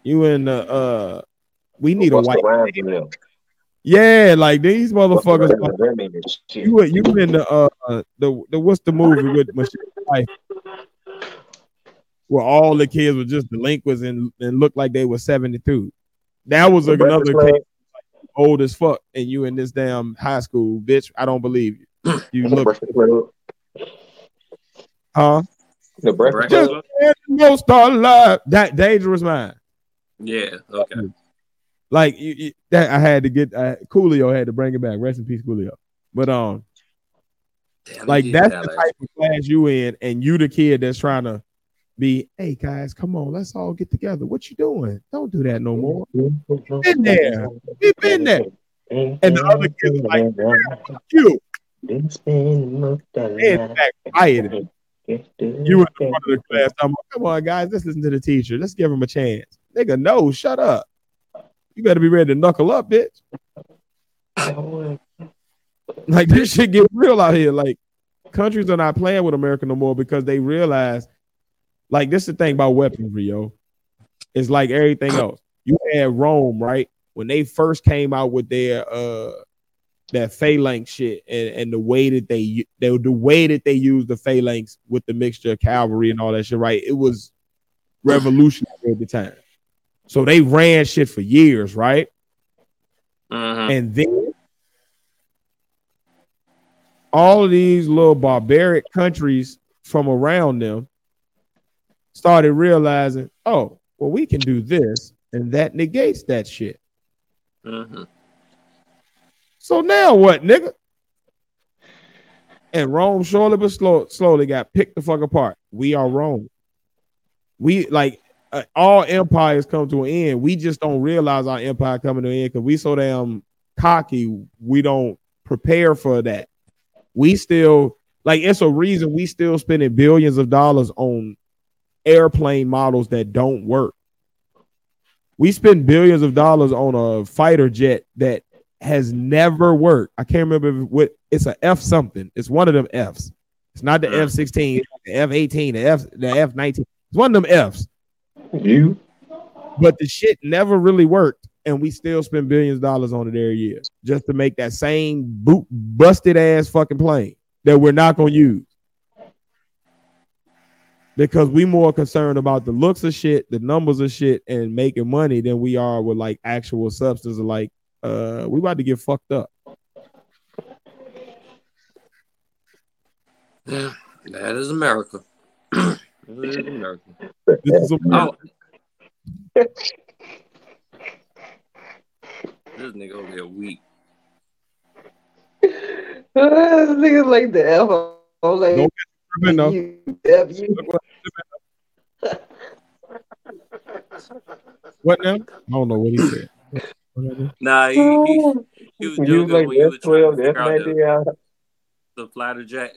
You in the uh we need a white the rhyme for them? yeah, like these What's the motherfuckers. rhyme for them and shit? You you in the uh the the what's the movie with Michelle? Where all the kids were just delinquents and, and looked like they were 72. That was The another Breakfast Club? kid old as fuck, and you in this damn high school, bitch. I don't believe you. You The look Breakfast Club? huh? The Breakfast Breakfast Club? Club? Most are alive. That dangerous mind. Yeah. Okay. Like you, you- that I had to get uh, Coolio had to bring it back. Rest in peace, Coolio. But um, Damn, like that's did the that type of class you in, and you the kid that's trying to be, hey guys, come on, let's all get together. What you doing? Don't do that no more. Been there. We've been there. And the other kids are like, you, they in fact. You in the front of the class. I'm like, come on, guys, let's listen to the teacher. Let's give him a chance. Nigga, no, shut up. You better be ready to knuckle up, bitch. Like this shit get real out here. Like countries are not playing with America no more because they realize, like, this is the thing about weaponry, yo. It's like everything else. You had Rome, right? When they first came out with their uh that phalanx shit and, and the way that they, they the way that they used the phalanx with the mixture of cavalry and all that shit, right? It was revolutionary at the time. So they ran shit for years, right? Mhm. And then all of these little barbaric countries from around them started realizing, oh, well, we can do this, and that negates that shit. Mhm. So now what, nigga? And Rome slowly but slow, slowly got picked the fuck apart. We are Rome. We like uh, all empires come to an end. We just don't realize our empire coming to an end because we so damn cocky. We don't prepare for that. We still like it's a reason we still spending billions of dollars on airplane models that don't work. We spend billions of dollars on a fighter jet that has never worked. I can't remember what it's a F something. It's one of them Fs. It's not the Mm. F sixteen, the F eighteen, the F the F nineteen. It's one of them Fs. You But the shit never really worked, and we still spend billions of dollars on it every year just to make that same boot busted ass fucking plane that we're not gonna use. Because we more concerned about the looks of shit, the numbers of shit, and making money than we are with like actual substance of like uh we about to get fucked up. Yeah, that is America. that is America. This is a Oh. this nigga over here weak. This niggas like the F. I'm like, Nope. no. you, F you. What now? I don't know what he said. Whatever. Nah, he, he, he was You joking like when you were F trying twelve, to F figure out the, nineteen out. the flatter jack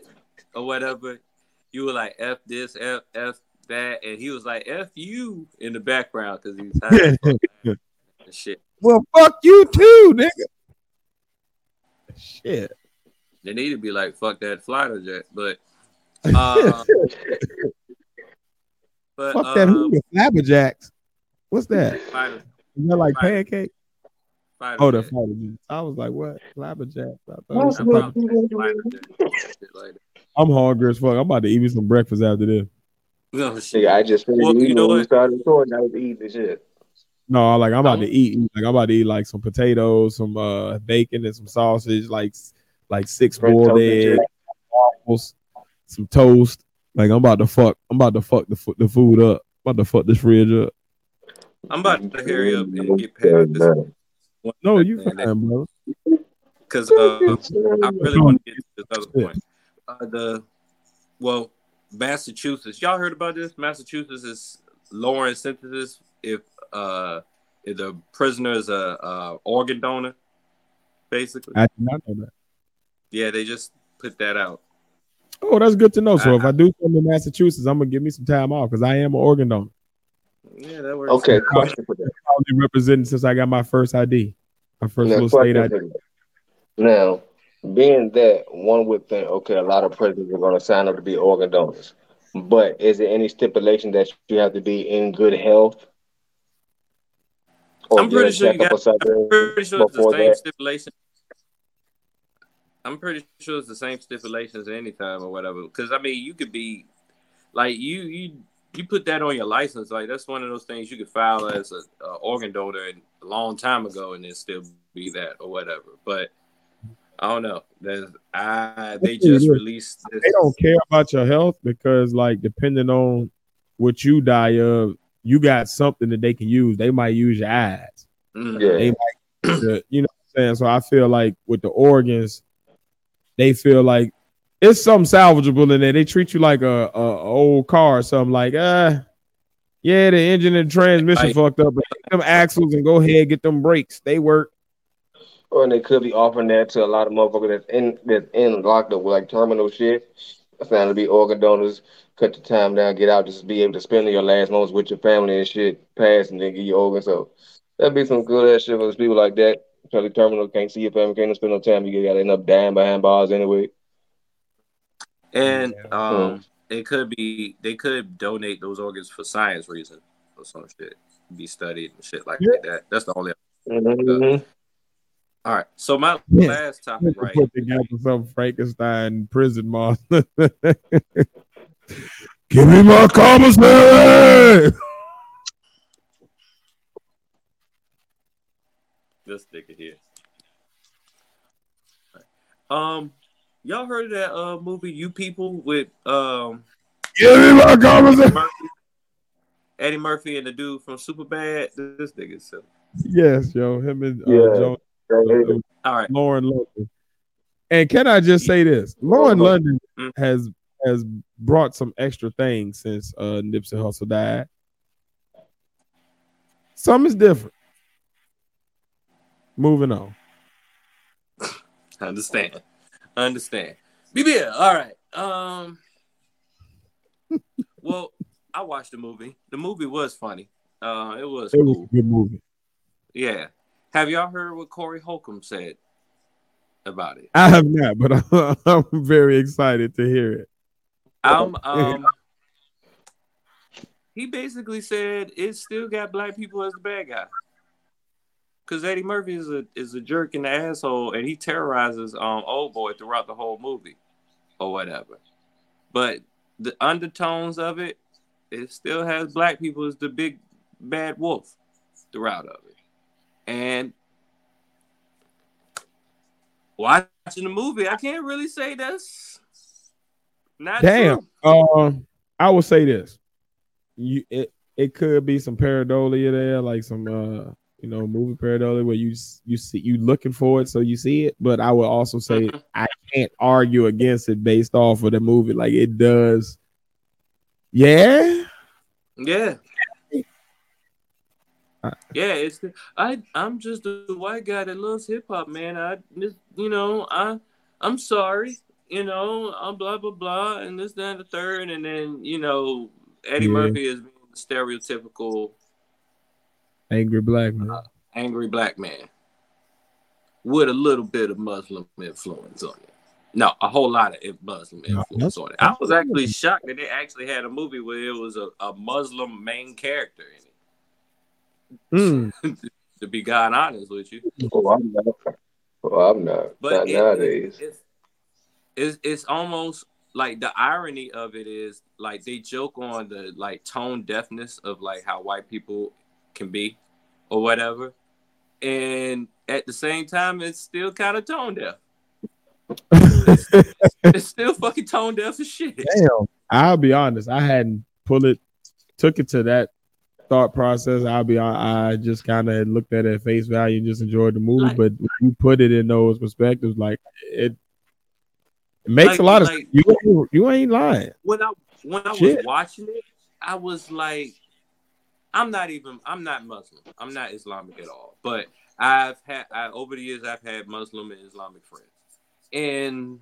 or whatever. You were like F this, F F that, and he was like F you in the background because he was high and shit. well, fuck you too, nigga. Shit. They need to be like fuck that flatter jack, but uh, but Fuck that uh, who flabberjacks. What's that? Is fighter, that like Fighter. pancake? fighter Oh, the jet. fighter jet. I was like, what? Flabberjacks. I thought it What's was I the- fucking- probably flatter jet, shit like that. I'm hungry as fuck. I'm about to eat me some breakfast after this. Oh, shit. Nigga, I just finished Well, you eating know what? started recording. I was eating the shit. No, like I'm about to Um, eat. Like I'm about to eat like some potatoes, some uh bacon, and some sausage, like like six French boiled eggs, waffles, some toast. Like I'm about to fuck. I'm about to fuck the fu- the food up. I'm about to fuck this fridge up. I'm about to hurry up and get past this one No, you thing that- fine, bro. because uh, I really want to get to this other point. Uh, the well, Massachusetts. Y'all heard about this? Massachusetts is lowering sentences if uh if the prisoner is a uh, organ donor. Basically, I did not know that. yeah, they just put that out. Oh, that's good to know. So I- if I do come to Massachusetts, I'm gonna give me some time off because I am an organ donor. Yeah, that works. Okay, question for that. I've been representing since I got my first ID, my first Now, little state ID. Now, being that one would think, okay, a lot of presidents are going to sign up to be organ donors, but is there any stipulation that you have to be in good health? Or I'm pretty get a sure you got. I'm pretty sure it's the same that? stipulation. I'm pretty sure it's the same stipulations anytime or whatever. Because I mean, you could be like you you you put that on your license. Like that's one of those things you could file as a, a organ donor a long time ago and then still be that or whatever. But I don't know. There's I they just released this. They don't care about your health because, like, depending on what you die of, you got something that they can use. They might use your eyes. Mm. Yeah. They might, the- you know what I'm saying? So I feel like with the organs, they feel like it's something salvageable in there. They treat you like a, a, a old car or something like, uh, yeah, the engine and transmission Right. fucked up, but take them axles and go ahead get them brakes. They work. Or they could be offering that to a lot of motherfuckers that's in that's in locked up with like terminal shit. Sign to be organ donors, cut the time down, get out, just be able to spend your last moments with your family and shit, pass and then get your organs. So that'd be some good ass shit for those people like that. Totally terminal, can't see your family, can't spend no time. You gotta end up dying behind bars anyway. And Yeah. um, it could be they could donate those organs for science reasons or some shit, be studied and shit like Yeah. that. That's the only. Mhm. All right. So my Yeah. last topic, right? Put together some Frankenstein prison monster. Give me my commissary. This nigga here. Um, y'all heard of that uh movie You People with um Give me my commissary. Murphy, Eddie Murphy and the dude from Superbad? This nigga is silly. Yes, yo, him and uh, Yeah. Joan, All right. Lauren London. And can I just say this? Lauren London Mm. has has brought some extra things since uh Nipsey Hussle died. Some is different. Moving on. I understand. I understand. BBL. All right. Um. well, I watched the movie. The movie was funny. Uh, it was It was cool. a good movie. Yeah. Have y'all heard what Corey Holcomb said about it? I have not, but I'm, I'm very excited to hear it. Um, um, he basically said it still got black people as the bad guy. Cause Eddie Murphy is a is a jerk and an asshole, and he terrorizes um old boy throughout the whole movie, or whatever. But the undertones of it, it still has black people as the big bad wolf throughout of it, and watching the movie, I can't really say that's not Damn. Um, I will say this: you it it could be some pareidolia there, like some uh you know movie pareidolia where you you see you looking for it, so you see it. But I would also say Mhm. I can't argue against it based off of the movie. Like it does. Yeah. Yeah. Uh, Yeah, it's the, I I'm just a white guy that loves hip hop, man. I you know, I I'm sorry, you know, I'm blah blah blah and this, that, and the third, and then, you know, Eddie Yeah. Murphy is stereotypical Angry black man. angry black man with a little bit of Muslim influence on it. No, a whole lot of Muslim influence that's- on it. I was actually shocked that they actually had a movie where it was a, a Muslim main character in it. Mm. to be God honest with you. Oh, I'm not. Oh, I'm not. But not it- nowadays. It's, it's it's almost like the irony of it is like they joke on the like tone deafness of like how white people can be or whatever. And at the same time it's still kind of tone deaf. It's still fucking tone deaf as shit. Damn. I'll be honest. I hadn't pulled it, took it to that thought process. I'll be hon- I just kind of looked at it at face value and just enjoyed the movie. Like- but when you put it in those perspectives, like it, it makes Like- a lot of like- you. ain't- You ain't lying. when I when I Shit. was watching it, I was like, I'm not even I'm not Muslim. I'm not Islamic at all. But I've had I, over the years I've had Muslim and Islamic friends, and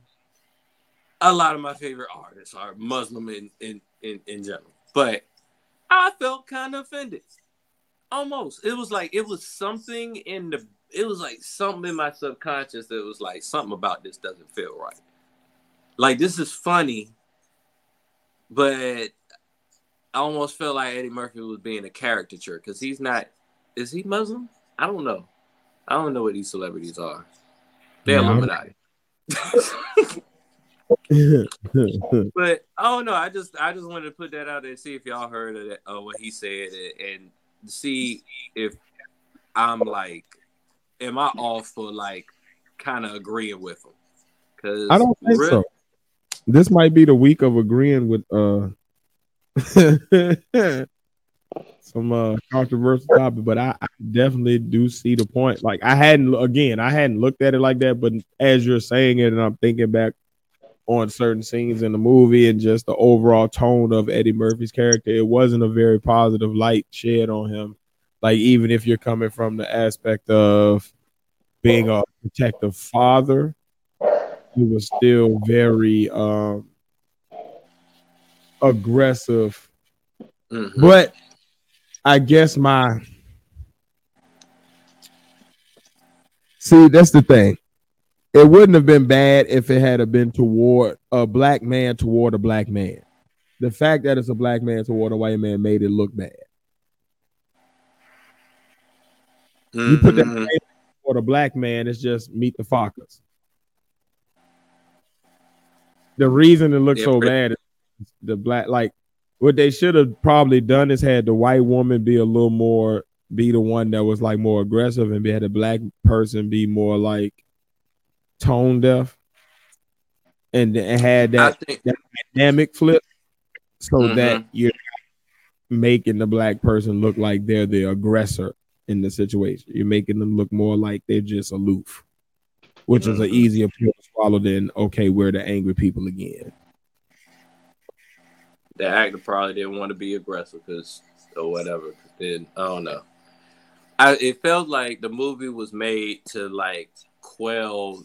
a lot of my favorite artists are Muslim in in in, in general. But I felt kind of offended, almost. It was like it was something in the. It was like something in my subconscious that was like something about this doesn't feel right. Like this is funny, but I almost felt like Eddie Murphy was being a caricature because he's not. Is he Muslim? I don't know. I don't know what these celebrities are. They're I don't- Illuminati. but I don't know. I just I just wanted to put that out there and see if y'all heard of that, uh, what he said and see if I'm like, am I off for like kind of agreeing with him? Because I don't think so. This might be the week of agreeing with uh some uh controversial topic, but I, I definitely do see the point. Like I hadn't again, I hadn't looked at it like that, but as you're saying it, and I'm thinking back on certain scenes in the movie and just the overall tone of Eddie Murphy's character, it wasn't a very positive light shed on him. Like even if you're coming from the aspect of being a protective father, he was still very um aggressive. Mhm. But I guess my see that's the thing. it wouldn't have been bad if it had been toward a black man toward a black man. The fact that it's a black man toward a white man made it look bad. You put that Mhm. toward a black man, it's just meet the Fockers. The reason it looks Yeah, so bad is the black like what they should have probably done is had the white woman be a little more be the one that was like more aggressive and be had the black person be more like tone deaf and, and had that think dynamic flip so Mhm. that you're making the black person look like they're the aggressor in the situation. You're making them look more like they're just aloof, which is an Mhm. easier pill to swallow than okay, we're the angry people again. The actor probably didn't want to be aggressive because or whatever. Then I don't know. I it felt like the movie was made to like quell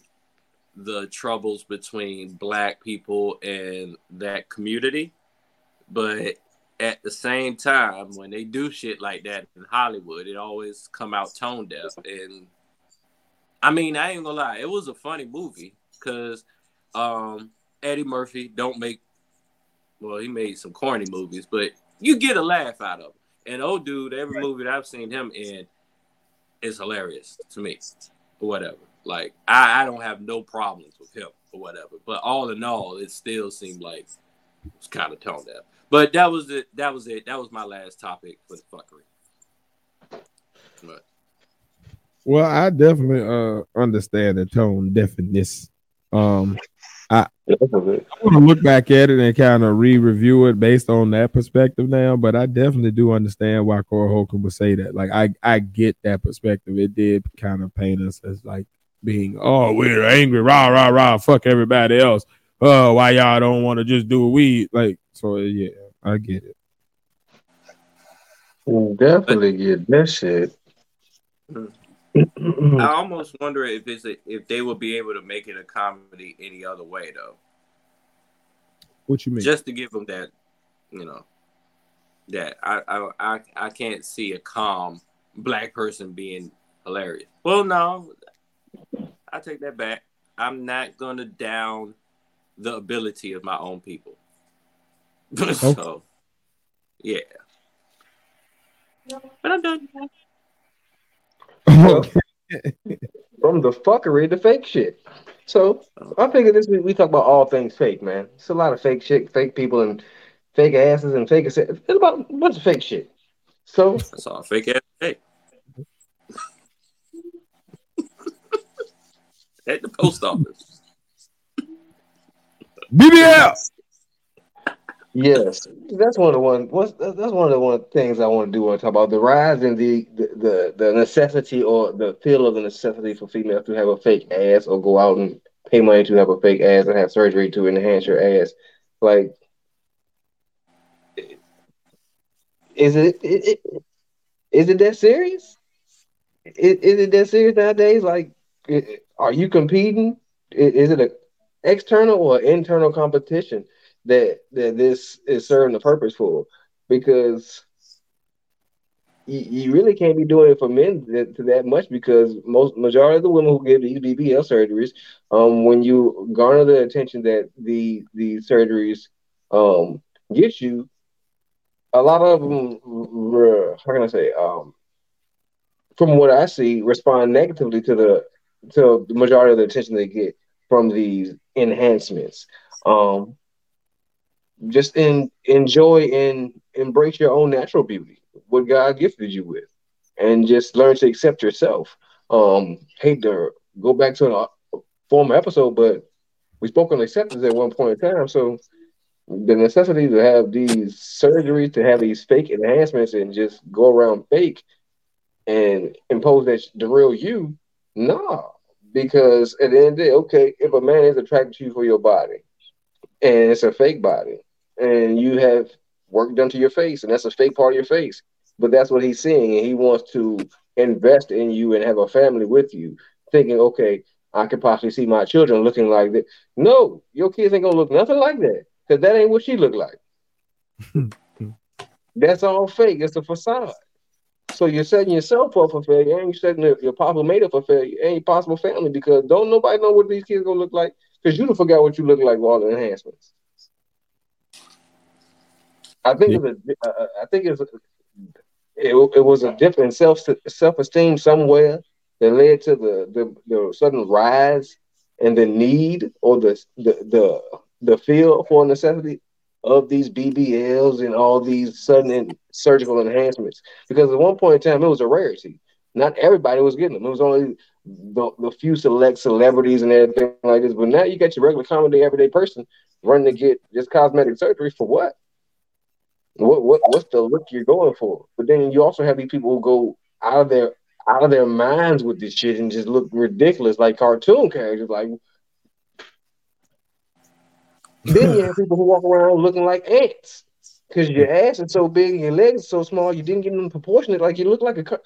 the troubles between black people and that community, but at the same time, when they do shit like that in Hollywood, it always come out tone deaf. And I mean, I ain't gonna lie, it was a funny movie because um, Eddie Murphy don't make well, he made some corny movies, but you get a laugh out of him. And old dude, every movie that I've seen him in is hilarious to me, or whatever. Like I, I don't have no problems with him or whatever. But all in all, it still seemed like it was kind of toned down. But that was it. That was it. That was my last topic for the fuckery. But Well, I definitely uh understand the tone deafness. Um, That's a bit- I I want to look back at it and kind of re-review it based on that perspective now. But I definitely do understand why Corey Holcomb would say that. Like I, I get that perspective. It did kind of paint us as like being, oh, we're angry, rah rah rah, fuck everybody else. Oh, why y'all don't want to just do what we like? So yeah, I get it. Definitely get that shit. Mm. I almost wonder if it's a, if they will be able to make it a comedy any other way though. What you mean? just to give them that, you know, that I I I, I can't see a calm black person being hilarious. Well, no, I take that back. I'm not gonna down the ability of my own people. so, yeah. But I'm done. Okay. From the fuckery to fake shit. So I figured this week we talk about all things fake, man. It's a lot of fake shit, fake people, and fake asses and fake. It's about a bunch of fake shit. So That's all fake ass. Hey. At the post office. BBL. Yes, that's one of the one. That's one of the one things I want to do. Want to talk about the rise in the, the the the necessity or the feel of the necessity for females to have a fake ass or go out and pay money to have a fake ass and have surgery to enhance your ass. Like, is it, it, it is it that serious? Is, is it that serious nowadays? Like, are you competing? Is it a external or internal competition? That that this is serving the purpose for because you, you really can't be doing it for men that, to that much because most majority of the women who get these BBL surgeries, um, when you garner the attention that the the surgeries um get you, a lot of them, how can I say, um, from what I see, respond negatively to the to the majority of the attention they get from these enhancements. Um, just in, enjoy and embrace your own natural beauty, what God gifted you with, and just learn to accept yourself. Um, hate to go back to a former episode, but we spoke on acceptance at one point in time. So the necessity to have these surgeries, to have these fake enhancements, and just go around fake and impose that the real you, nah. Because at the end of the day, okay, if a man is attracted to you for your body, and it's a fake body, and you have work done to your face, and that's a fake part of your face. But that's what he's seeing, and he wants to invest in you and have a family with you, thinking, okay, I could possibly see my children looking like that. No, your kids ain't gonna look nothing like that, because that ain't what she looked like. that's all fake. It's a facade. So you're setting yourself up for failure, and you're setting your, possible mate up for failure, and your possible family because don't nobody know what these kids gonna look like because you don't forget what you look like with all the enhancements. I think Yeah. it's a, uh, I think it's a, it, it was a different self self esteem somewhere that led to the, the the sudden rise and the need or the the the the feel for necessity of these BBLs and all these sudden surgical enhancements. Because at one point in time, it was a rarity. Not everybody was getting them. It was only the, the few select celebrities and everything like this. But now you got your regular common day everyday person running to get just cosmetic surgery for what? What what what's the look you're going for? But then you also have these people who go out of their out of their minds with this shit and just look ridiculous like cartoon characters. Like then you have people who walk around looking like ants because your ass is so big and your legs are so small. You didn't get them proportionate. Like you look like a. car-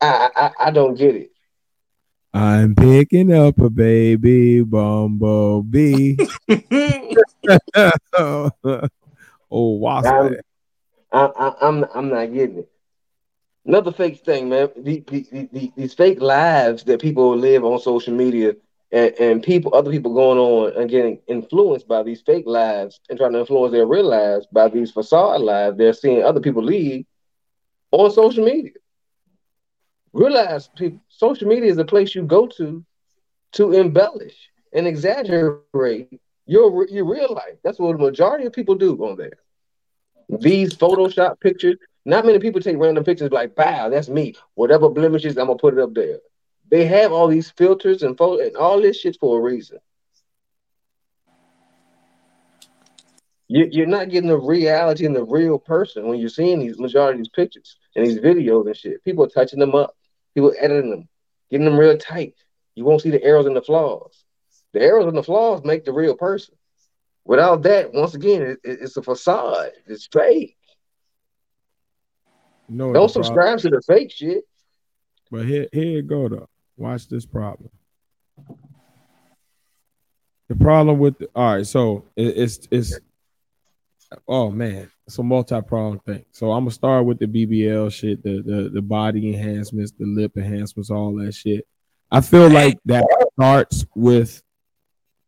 I I I don't get it. I'm picking up a baby bumblebee. oh, wasp. I'm, I, I, I'm I'm not getting it. Another fake thing, man. The, the, the- these fake lives that people live on social media, and, and people, other people going on and getting influenced by these fake lives and trying to influence their real lives by these facade lives. They're seeing other people lead on social media. Realize, people, social media is a place you go to to embellish and exaggerate your your real life. That's what the majority of people do on there these Photoshop pictures. Not many people take random pictures like, "Wow, that's me." Whatever blemishes, I'm gonna put it up there. They have all these filters and and all this shit for a reason. You, you're not getting the reality and the real person when you're seeing these majority of these pictures and these videos and shit. People are touching them up, people editing them, getting them real tight. You won't see the arrows and the flaws. The arrows and the flaws make the real person. Without that, once again, it, it- it's a facade. It's fake. No, Don't subscribe to the fake shit. But here, here you go though. Watch this problem. The problem with the, all right, so it, it's it's oh man, it's a multi-pronged thing. So I'm gonna start with the BBL shit, the the the body enhancements, the lip enhancements, all that shit. I feel like that starts with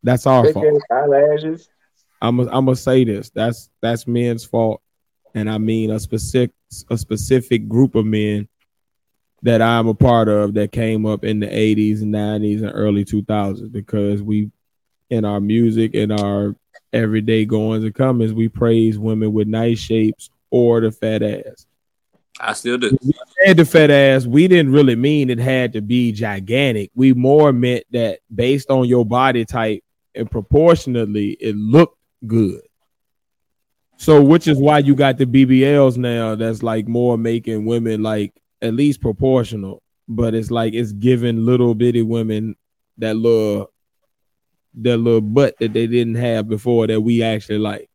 that's our fault. eyelashes. I'm gonna I'm gonna say this. That's that's men's fault, and I mean a specific a specific group of men that I'm a part of that came up in the 80s and 90s and early 2000s because we in our music and our everyday goings and comings we praise women with nice shapes or the fat ass. I still do. Said the fat ass, we didn't really mean it had to be gigantic. We more meant that based on your body type and proportionately, it looked good. So, which is why you got the BBLs now that's like more making women like at least proportional, but it's like it's giving little bitty women that little that little butt that they didn't have before that we actually like.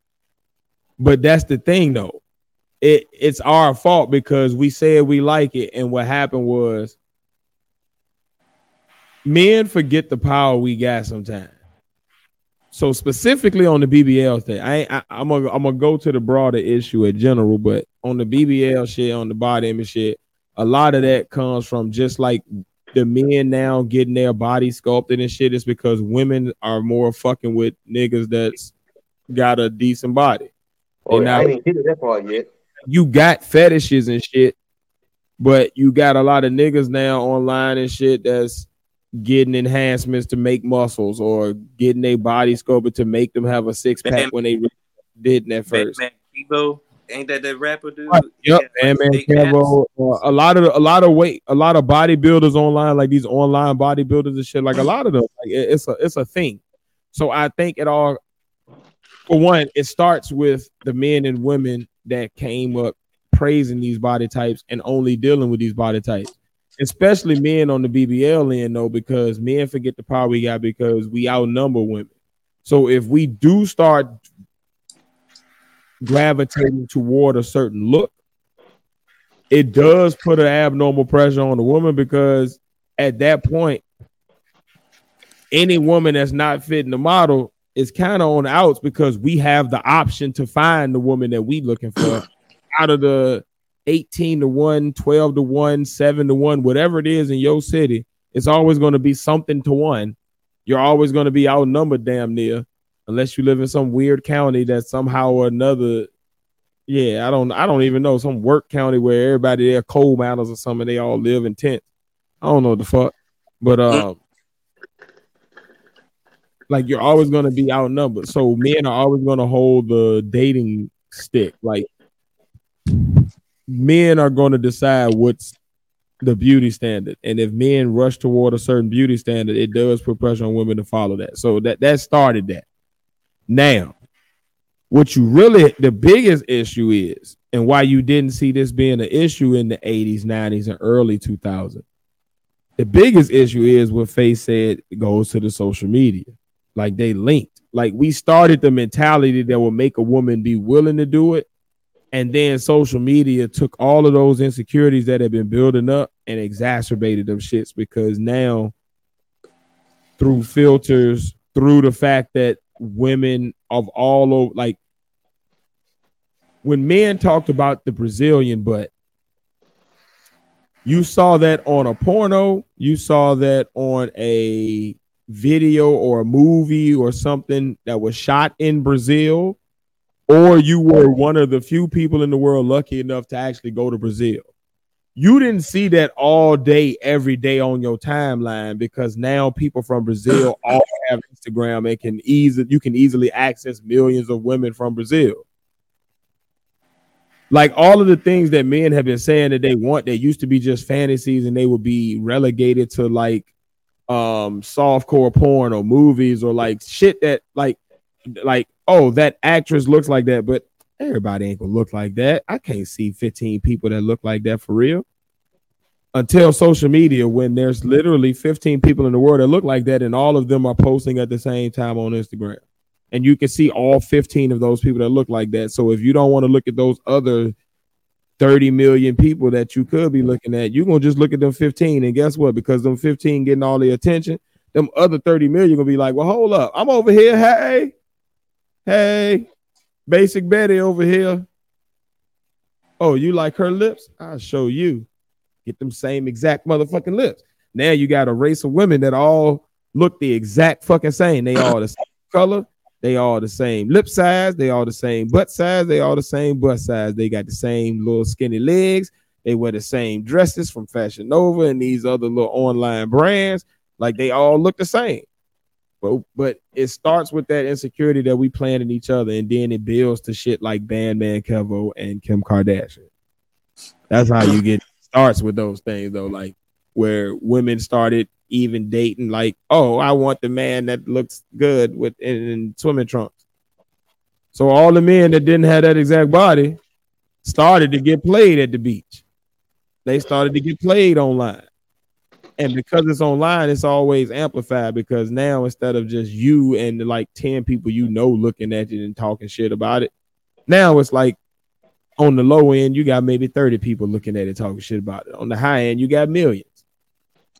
But that's the thing though. It it's our fault because we said we like it, and what happened was men forget the power we got sometimes. So specifically on the BBL thing, I, I I'm gonna I'm gonna go to the broader issue in general, but on the BBL shit, on the body image shit, a lot of that comes from just like the men now getting their body sculpted and shit. Is because women are more fucking with niggas that's got a decent body. Oh, And I now- didn't get to that part yet. You got fetishes and shit, but you got a lot of niggas now online and shit that's getting enhancements to make muscles or getting their body sculpted to make them have a six pack Bam. when they didn't at first. Bandman Kevo, ain't that that rapper dude? Right, Yep, Yeah, and man. Cabo, uh, a lot of a lot of weight, a lot of bodybuilders online, like these online bodybuilders and shit. Like a lot of them, like it- it's a it's a thing. So I think it all, for one, it starts with the men and women that came up praising these body types and only dealing with these body types, especially men on the BBL end though, because men forget the power we got because we outnumber women. So if we do start gravitating toward a certain look, it does put an abnormal pressure on the woman because at that point, any woman that's not fitting the model is kind of on the outs because we have the option to find the woman that we looking for out of the 18 to 1, 12 to 1, 7 to 1, whatever it is in your city, it's always going to be something to one. You're always going to be outnumbered damn near, unless you live in some weird county that somehow or another. Yeah, I don't I don't even know some work county where everybody there coal miners or something, they all live in tents. I don't know what the fuck. But um like you're always gonna be outnumbered. So men are always gonna hold the dating stick. Like men are gonna decide what's the beauty standard. And if men rush toward a certain beauty standard, it does put pressure on women to follow that. So that that started that. Now, what you really the biggest issue is, and why you didn't see this being an issue in the 80s, 90s, and early 2000s. The biggest issue is what Faith said goes to the social media. Like they linked. Like we started the mentality that will make a woman be willing to do it. And then social media took all of those insecurities that had been building up and exacerbated them shits because now through filters, through the fact that women of all over like when men talked about the Brazilian butt, you saw that on a porno, you saw that on a video or a movie or something that was shot in Brazil, or you were one of the few people in the world lucky enough to actually go to Brazil. You didn't see that all day, every day on your timeline because now people from Brazil all have Instagram and can easily you can easily access millions of women from Brazil. Like all of the things that men have been saying that they want, they used to be just fantasies and they would be relegated to like um softcore porn or movies or like shit that like like oh that actress looks like that but everybody ain't gonna look like that i can't see 15 people that look like that for real until social media when there's literally 15 people in the world that look like that and all of them are posting at the same time on instagram and you can see all 15 of those people that look like that so if you don't want to look at those other 30 million people that you could be looking at, you're gonna just look at them 15. And guess what? Because them 15 getting all the attention, them other 30 million gonna be like, well, hold up, I'm over here. Hey, hey, basic Betty over here. Oh, you like her lips? I'll show you. Get them same exact motherfucking lips. Now you got a race of women that all look the exact fucking same. They all the same color, they all the same lip size. They all the same butt size. They all the same butt size. They got the same little skinny legs. They wear the same dresses from Fashion Nova and these other little online brands. Like they all look the same. But but it starts with that insecurity that we plant in each other, and then it builds to shit like Bandman Kevo and Kim Kardashian. That's how you get starts with those things though, like where women started even dating like, oh, I want the man that looks good with in, in swimming trunks. So all the men that didn't have that exact body started to get played at the beach. They started to get played online. And because it's online, it's always amplified because now instead of just you and like 10 people you know looking at it and talking shit about it, now it's like on the low end, you got maybe 30 people looking at it talking shit about it. On the high end, you got millions.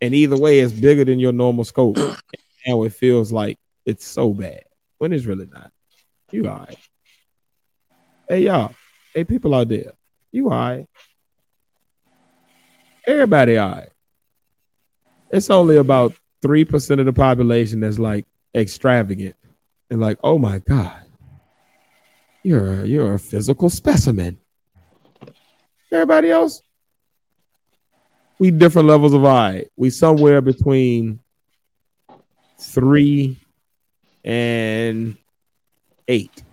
And either way, it's bigger than your normal scope. Now it feels like it's so bad when it's really not. You all right. Hey, y'all. Hey, people out there. You all right. Everybody all right. It's only about 3% of the population that's like extravagant and like, oh my God, you're a, you're a physical specimen. Everybody else, we different levels of eye. We somewhere between three and eight.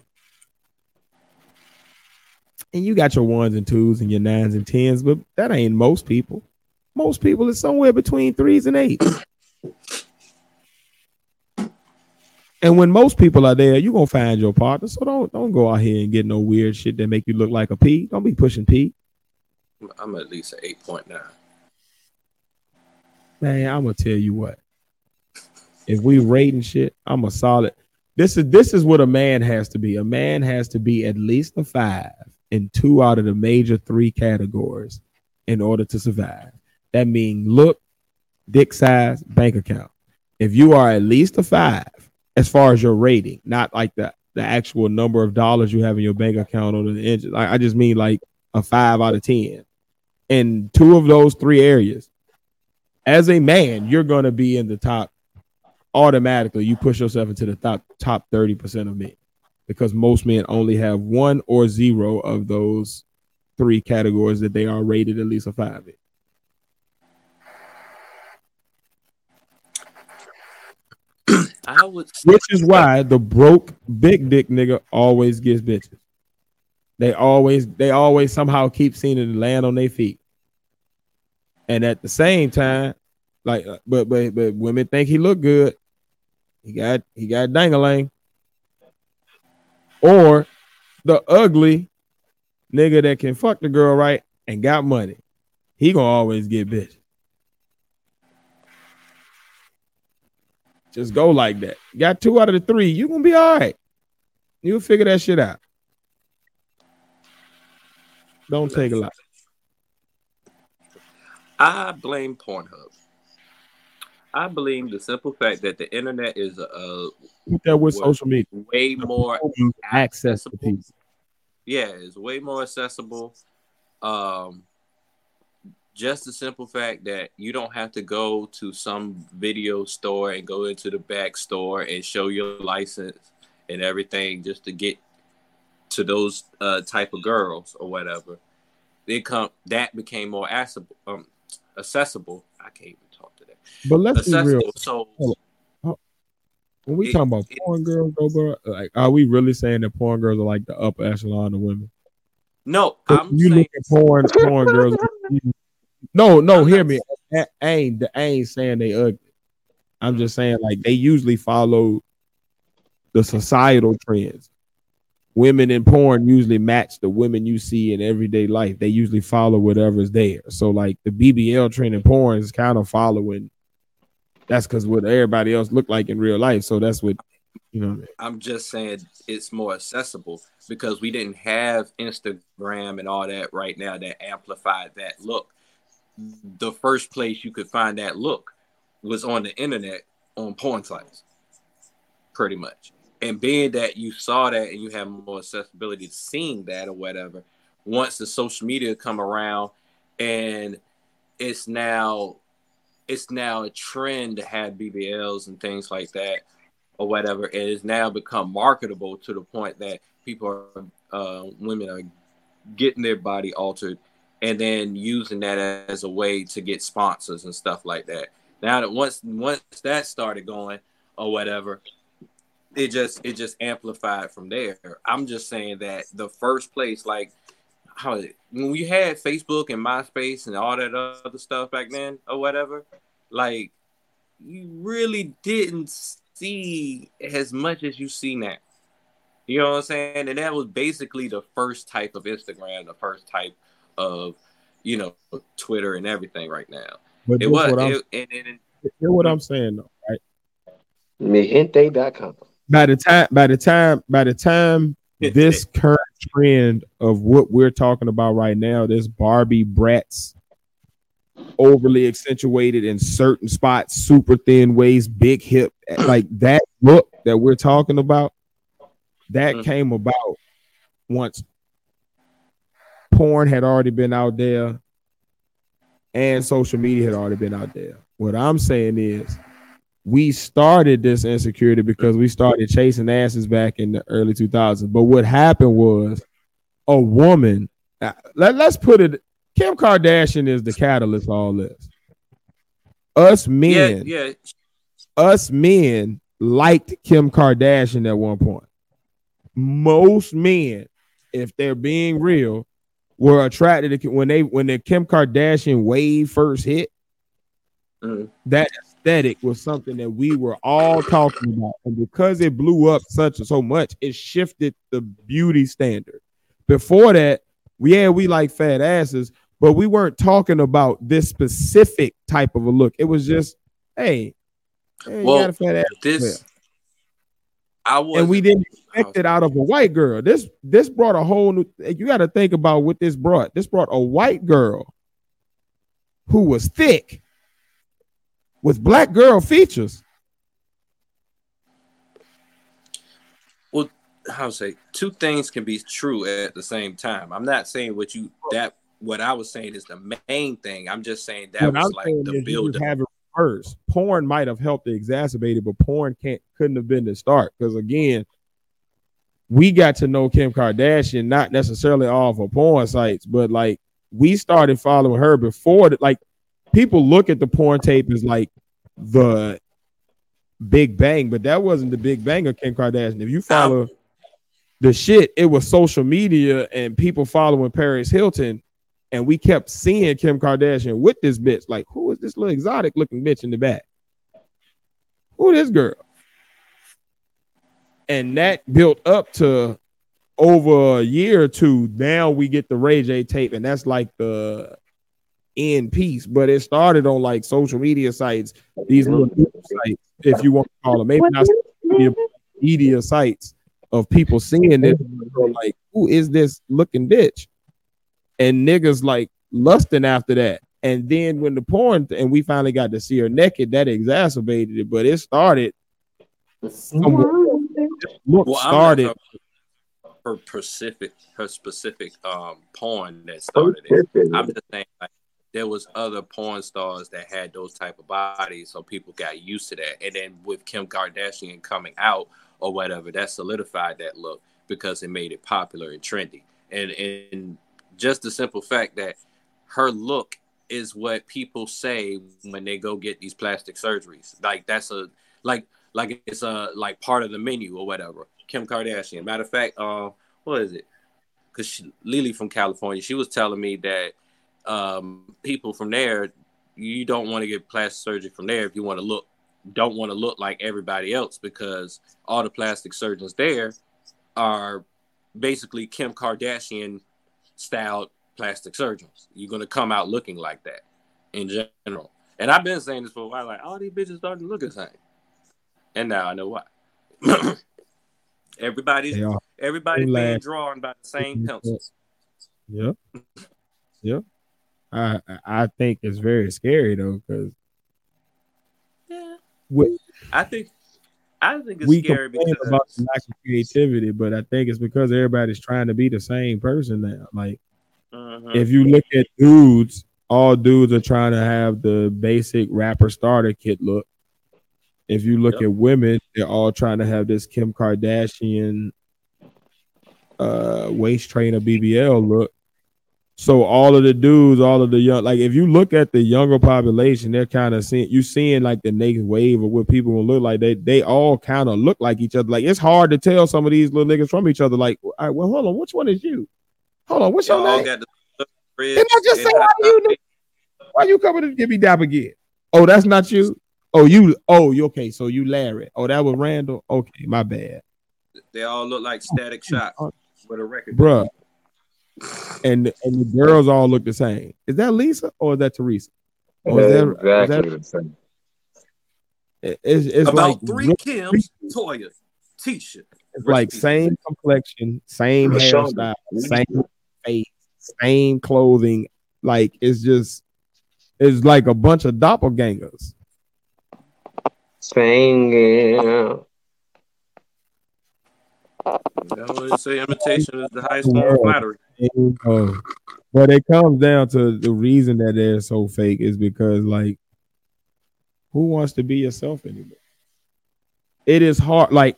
And you got your ones and twos and your nines and tens, but that ain't most people. Most people is somewhere between threes and eights. And when most people are there, you're gonna find your partner. So don't don't go out here and get no weird shit that make you look like a P. Don't be pushing P. I'm at least an eight point nine. Man, I'm gonna tell you what. If we rating shit, I'm a solid. This is this is what a man has to be. A man has to be at least a five in two out of the major three categories in order to survive. That means look, dick size, bank account. If you are at least a five as far as your rating, not like the the actual number of dollars you have in your bank account or the engine. I, I just mean like a five out of ten in two of those three areas, as a man, you're going to be in the top automatically. You push yourself into the top top thirty percent of men because most men only have one or zero of those three categories that they are rated at least a five in. I would Which is why the broke big dick nigga always gets bitches. They always they always somehow keep seeing it land on their feet. And at the same time, like uh, but but but women think he look good. He got he got dangalang. Or the ugly nigga that can fuck the girl right and got money. He gonna always get bitch. Just go like that. Got two out of the three. You gonna be all right. You'll figure that shit out. Don't take a lot. I blame Pornhub. I blame the simple fact that the internet is uh Put that with social media. way more access to accessible. yeah, it's way more accessible. Um, just the simple fact that you don't have to go to some video store and go into the back store and show your license and everything just to get to those uh, type of girls or whatever. They come that became more accessible. Um, accessible. I can't even talk today. But let's be real. So When we It- talking about it- porn girls, though, bro, like, are we really saying that porn girls are like the upper echelon of women? No, I'm you saying look at porn, porn girls. No, no, hear me. I I ain't, I ain't saying they ugly. I'm just saying like they usually follow the societal trends. Women in porn usually match the women you see in everyday life. They usually follow whatever's there. So like the BBL trend in porn is kind of following. That's because what everybody else look like in real life. So that's what you know. I'm just saying it's more accessible because we didn't have Instagram and all that right now that amplified that look. The first place you could find that look was on the internet on porn sites, pretty much. And being that you saw that and you have more accessibility to seeing that or whatever, once the social media come around and it's now it's now a trend to have BBLs and things like that or whatever, it has now become marketable to the point that people are, uh, women are getting their body altered and then using that as a way to get sponsors and stuff like that. Now that once once that started going or whatever, it just it just amplified from there. I'm just saying that the first place, like how when we had Facebook and MySpace and all that other stuff back then or whatever, like you really didn't see as much as you see now. You know what I'm saying? And that was basically the first type of Instagram, the first type of, you know, Twitter and everything right now. But It was, what I'm, it, and, and, and hear what I'm saying though, right? Mijente.com. By the time, by the time, by the time this current trend of what we're talking about right now, this Barbie brats, overly accentuated in certain spots, super thin waist, big hip, like that look that we're talking about, that Mhm. came about once porn had already been out there and social media had already been out there. What I'm saying is we started this insecurity because we started chasing asses back in the early 2000s. But what happened was a woman, uh, let, let's put it, Kim Kardashian is the catalyst of all this. Us yeah, men, yeah, us men liked Kim Kardashian at one point. Most men, if they're being real, were attracted to when they when the Kim Kardashian wave first hit. Mhm. That aesthetic was something that we were all talking about, and because it blew up such so much, it shifted the beauty standard. Before that, yeah, we like fat asses, but we weren't talking about this specific type of a look. It was just, hey, hey you Well, got a fat ass this I was, and we didn't expect it out of a white girl. This this brought a whole new. You got to think about what this brought. This brought a white girl who was thick with black girl features. Well, how to say two things can be true at the same time. I'm not saying what you that what I was saying is the main thing. I'm just saying that What was I'm like the build have it reversed. Porn might have helped to exacerbate it, but porn can't couldn't have been the start because again, we got to know Kim Kardashian not necessarily off of porn sites, but like we started following her before that. Like people look at the porn tape as like the Big Bang, but that wasn't the Big Bang of Kim Kardashian. If you follow the shit, it was social media and people following Paris Hilton, and we kept seeing Kim Kardashian with this bitch. Like, who is this little exotic looking bitch in the back? Who this girl? And that built up to over a year or two. Now we get the Ray J tape, and that's like the end piece. But it started on like social media sites, these little sites, if you want to call them, maybe not media, media sites of people seeing it. Like, who is this looking bitch? And niggas like lusting after that. And then when the porn and we finally got to see her naked, that exacerbated it. But it started. Look, Well, started. not her specific her specific um porn that started it. I'm just saying like there was other porn stars that had those type of bodies, so people got used to that. And then with Kim Kardashian coming out or whatever, that solidified that look because it made it popular and trendy. And and just the simple fact that her look is what people say when they go get these plastic surgeries. Like that's a like like it's a like part of the menu or whatever. Kim Kardashian. Matter of fact, uh, what is it? Because Lily from California, she was telling me that um, people from there, you don't want to get plastic surgery from there if you want to look, don't want to look like everybody else because all the plastic surgeons there are basically Kim Kardashian styled plastic surgeons. You're gonna come out looking like that in general. And I've been saying this for a while, like all these bitches starting to look the same. And now I know why. everybody's everybody's They being laugh. drawn by the same pencils. Yep. Yep. I I- I think it's very scary though, because Yeah. we, I think I think it's we scary because about the lack of creativity, but I think it's because everybody's trying to be the same person now. Like Mhm. if you look at dudes, all dudes are trying to have the basic rapper starter kit look. If you look Yep. at women, they're all trying to have this Kim Kardashian uh waist trainer BBL look. So all of the dudes, all of the young, like if you look at the younger population, they're kind of seeing you seeing like the next wave of what people will look like. They they all kind of look like each other. Like it's hard to tell some of these little niggas from each other. Like, all right, well, hold on, which one is you? Hold on, what's Y'all your name? got the Didn't I just say how you? Why you coming to give me dap again? Oh, that's not you. Oh, you. Oh, you okay? So you Larry. Oh, that was Randall. Okay, my bad, They all look like static shots with a record. bruh. And and the girls all look the same. Is that Lisa or is that Teresa? Or is that- exactly the same. it's, it's About like three real- Kims, Toya, Tisha. It's like Rest same complexion, same Rashawn. hairstyle, same face, same clothing. Like it's just, it's like a bunch of doppelgangers. Singing. You know, they say imitation is the highest form of flattery. But it comes down to the reason that they're so fake is because like who wants to be yourself anymore? It is hard. Like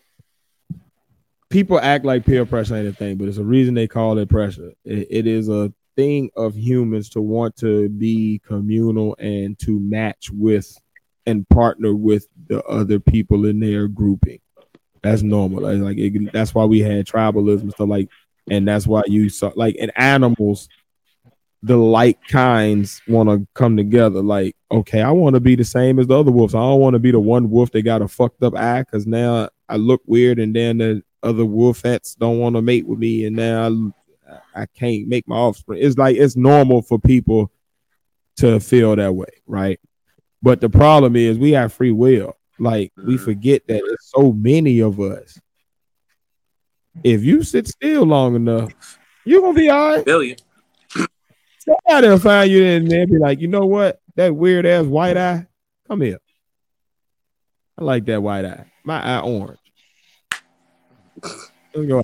people act like peer pressure ain't a thing, but it's a reason they call it pressure. It- it is a thing of humans to want to be communal and to match with and partner with the other people in their grouping. That's normal. Like, it, that's why we had tribalism stuff like and that's why you saw like in animals the like kinds want to come together like okay i want to be the same as the other wolves. I don't want to be the one wolf that got a fucked up eye because now i look weird and then the other wolfettes don't want to mate with me and now I, I can't make my offspring. It's like it's normal for people to feel that way right? But the problem is we have free will. Like we Mhm. forget that it's so many of us if you sit still long enough, you're gonna be all right. Billion. Somebody will find you in there and be like, you know what? That weird ass white eye, come here. I like that white eye. My eye orange. Let's go.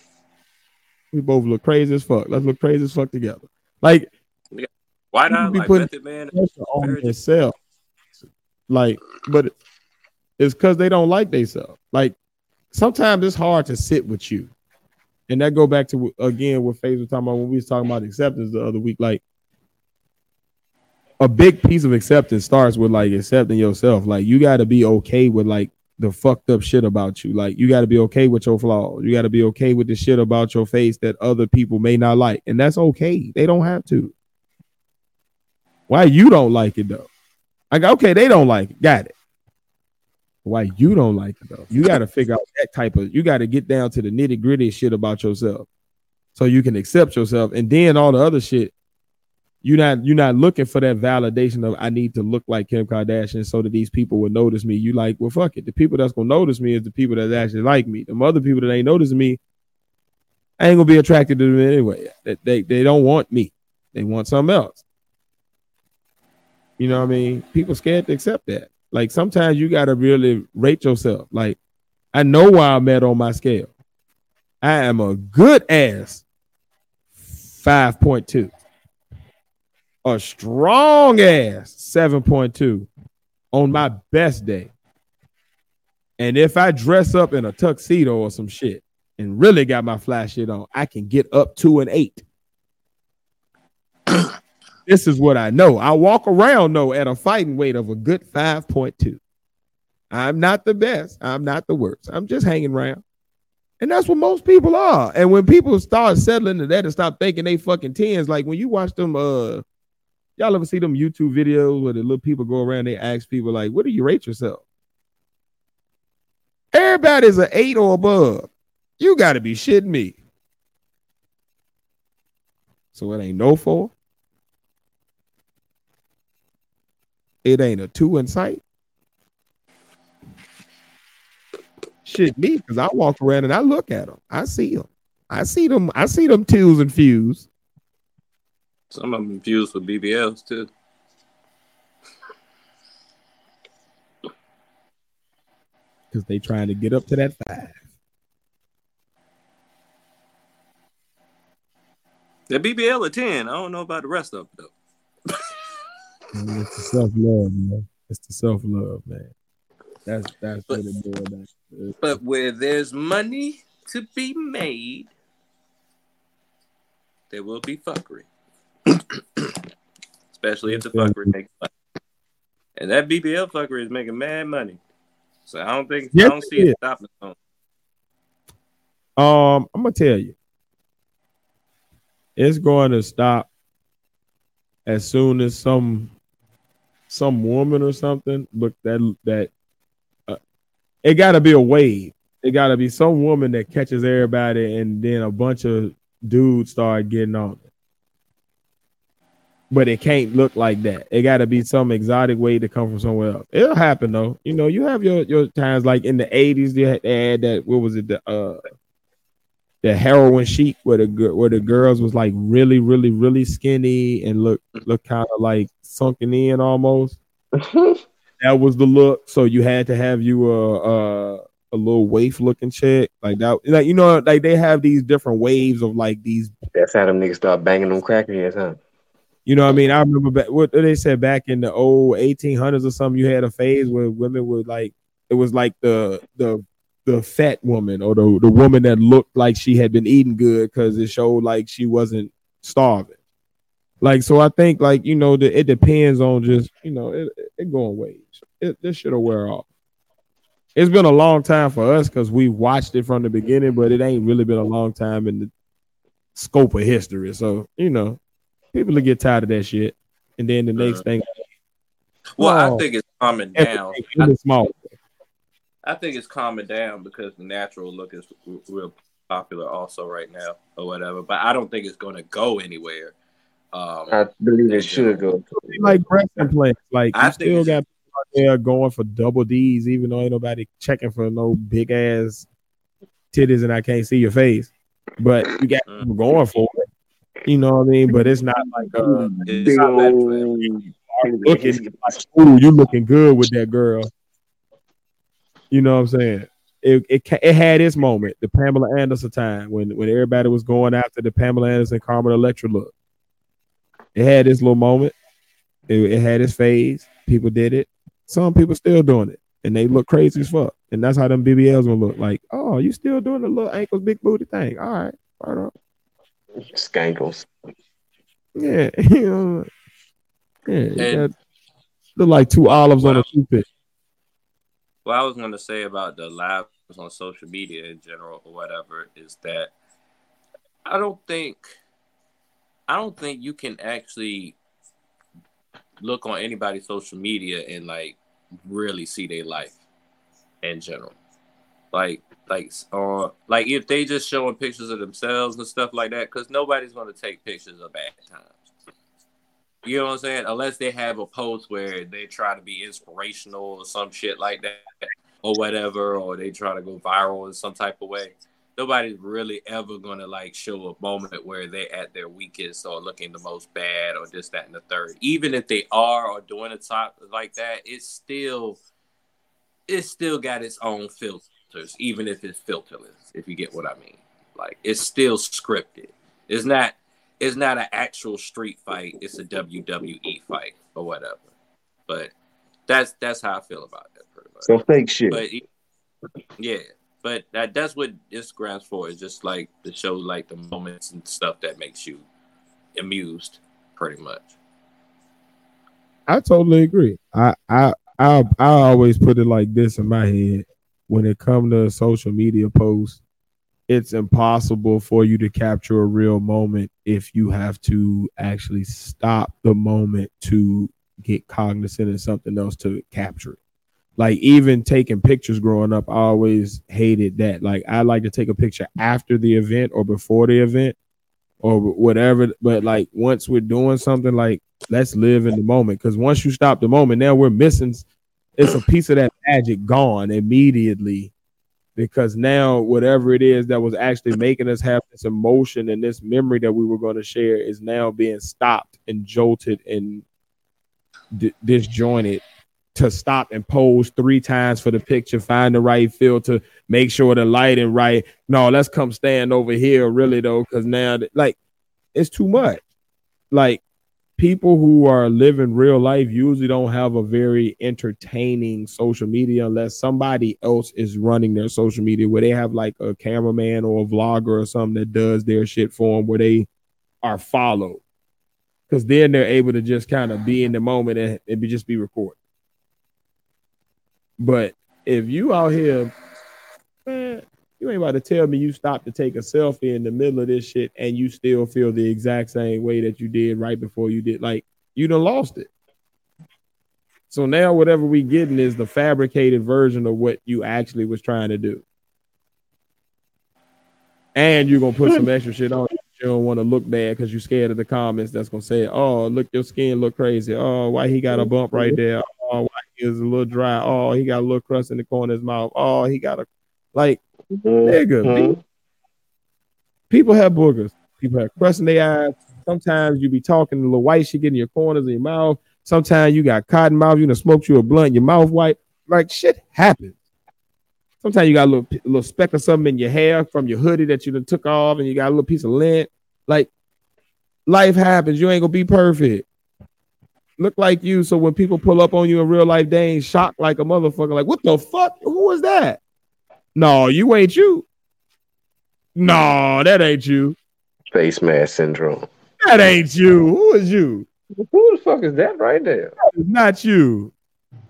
We both look crazy as fuck. Let's look crazy as fuck together. Like Why not? be Like putting- Method Man. on themselves. Like, but it's because they don't like themselves. Like sometimes it's hard to sit with you. And that go back to again what Faith was talking about when we was talking about acceptance the other week. Like a big piece of acceptance starts with like accepting yourself. Like you got to be okay with like the fucked up shit about you. Like you got to be okay with your flaws. You got to be okay with the shit about your face that other people may not like, and that's okay. They don't have to. Why you don't like it though? Like okay, they don't like it. Got it. Why you don't like it though? You got to figure out that type of. You got to get down to the nitty gritty shit about yourself, so you can accept yourself, and then all the other shit. You're not you're not looking for that validation of I need to look like Kim Kardashian so that these people will notice me. You like, well, fuck it. The people that's gonna notice me is the people that actually like me. The other people that ain't noticing me, I ain't gonna be attracted to them anyway. They, they they don't want me. They want something else. You know what I mean? People scared to accept that. Like sometimes you gotta really rate yourself. Like I know why I'm at on my scale. I am a good ass 5.2. A strong ass 7.2 on my best day. And if I dress up in a tuxedo or some shit and really got my flash shit on, I can get up to an eight. this is what I know. I walk around though at a fighting weight of a good 5.2. I'm not the best. I'm not the worst. I'm just hanging around. And that's what most people are. And when people start settling to that and stop thinking they fucking tens, like when you watch them, uh, y'all ever see them YouTube videos where the little people go around, they ask people like, "What do you rate yourself?" Everybody's an eight or above. You got to be shitting me. So it ain't no four. It ain't a two in sight. Shit me because I walk around and I look at them. I see them. I see them. I see them twos and fews. Some of them infused with BBLs too. because they trying to get up to that five. The BBL a 10. I don't know about the rest of them though. It's the self love, man. It's the self love, man. That's that's what it boils down to. But where there's money to be made, there will be fuckery. Especially if the fuckery makes money. And that BBL fuckery is making mad money. So I don't think Yes, I don't see it it stopping. soon. Um, I'm gonna tell you, it's going to stop as soon as some some woman or something. Look, that that uh, it got to be a wave. It got to be some woman that catches everybody, and then a bunch of dudes start getting on it. But it can't look like that. It got to be some exotic way to come from somewhere else. It'll happen though. You know, you have your your times like in the '80s. They had, that. What was it? The uh, the heroin chic where the where the girls was like really, really, really skinny and look look kind of like sunken in almost. That was the look. So you had to have you a a, a little waif looking chick like that. Like you know, like they have these different waves of like these That's how them niggas start banging them crackheads, huh? You know what I mean? I remember back, what they said back in the old 1800s or something. You had a phase where women would like it was like the the the fat woman or the the woman that looked like she had been eating good because it showed like she wasn't starving. Like so, I think like you know the, it depends on just you know it, it going waves. It, this shit'll wear off. It's been a long time for us because we watched it from the beginning, but it ain't really been a long time in the scope of history. So you know, people will get tired of that shit, and then the next Mhm. thing, Well. I think it's calming down. in small. I think it's calming down because the natural look is real popular also right now or whatever. But I don't think it's going to go anywhere. Um, I believe it should go. like breast implants. Like I you think still got people out there going for double D's, even though ain't nobody checking for no big ass titties and I can't see your face. But you got Mm. people going for it. You know what I mean? But it's not like uh it's Big not that old looking like, ooh, you looking good with that girl. You know what I'm saying? it, it it had its moment, the Pamela Anderson time when when everybody was going after the Pamela Anderson Carmen Electra look. It had its little moment. It, it had its phase. People did it. Some people still doing it, and they look crazy as fuck. And that's how them BBLs gonna look. Like, oh, you still doing the little ankles, big booty thing? All right, right on. Skankles. Yeah, you know, yeah, And- got- look like two olives on a Well- toothpick. what I was going to say about the lives on social media in general or whatever is that I don't think I don't think you can actually look on anybody's social media and like really see their life in general. Like like uh like if they just showing pictures of themselves and stuff like that, because nobody's gonna take pictures of bad times. You know what I'm saying? Unless they have a post where they try to be inspirational or some shit like that, or whatever, or they try to go viral in some type of way. Nobody's really ever gonna like show a moment where they're at their weakest or looking the most bad or this, that, and the third. Even if they are or doing a top like that, it's still it's still got its own filters, even if it's filterless, if you get what I mean. Like it's still scripted. It's not it's not an actual street fight, it's a WWE fight or whatever. But that's that's how I feel about that pretty much. Some fake shit. But yeah, but that that's what Instagram's for. Is just like to show like the moments and stuff that makes you amused, pretty much. I totally agree. I I I I always put it like this in my head when it comes to social media posts. It's impossible for you to capture a real moment if you have to actually stop the moment to get cognizant of something else to capture it. Like even taking pictures growing up, I always hated that. Like I like to take a picture after the event or before the event or whatever. But like once we're doing something, like let's live in the moment. Because once you stop the moment, now we're missing. It's a piece of that magic gone immediately. Because now whatever it is that was actually making us have this emotion and this memory that we were going to share is now being stopped and jolted and di- disjointed to stop and pose three times for the picture, find the right filter, make sure the lighting right. No, let's come stand over here, really though, because now like it's too much. Like people who are living real life usually don't have a very entertaining social media unless somebody else is running their social media where they have like a cameraman or a vlogger or something that does their shit for them where they are followed. Because then they're able to just kind of be in the moment and, and be, just be recorded. But if you out here, man, you ain't about to tell me you stopped to take a selfie in the middle of this shit and you still feel the exact same way that you did right before you did. Like you done lost it. So now whatever we getting is the fabricated version of what you actually was trying to do. And you're gonna put some extra shit on. You don't want to look bad because you're scared of the comments that's gonna say, "Oh, look, your skin look crazy. Oh, why he got a bump right there? Oh, why is a little dry? Oh, he got a little crust in the corner of his mouth. Oh, he got a like nigga. Mhm. pe- People have boogers. People have crust in their eyes. Sometimes you be talking, a little white shit getting your corners of your mouth. Sometimes you got cotton mouth. You done smoked you a blunt, your mouth white. Like shit happens. Sometimes you got a little, a little speck of something in your hair from your hoodie that you done took off, and you got a little piece of lint. Like life happens. You ain't gonna be perfect. Look like you. So when people pull up on you in real life, they ain't shocked like a motherfucker. Like, what the fuck? Who is that? No, you ain't you. No, that ain't you. Face mask syndrome. That ain't you. Who is you? Who the fuck is that right there? That is not you.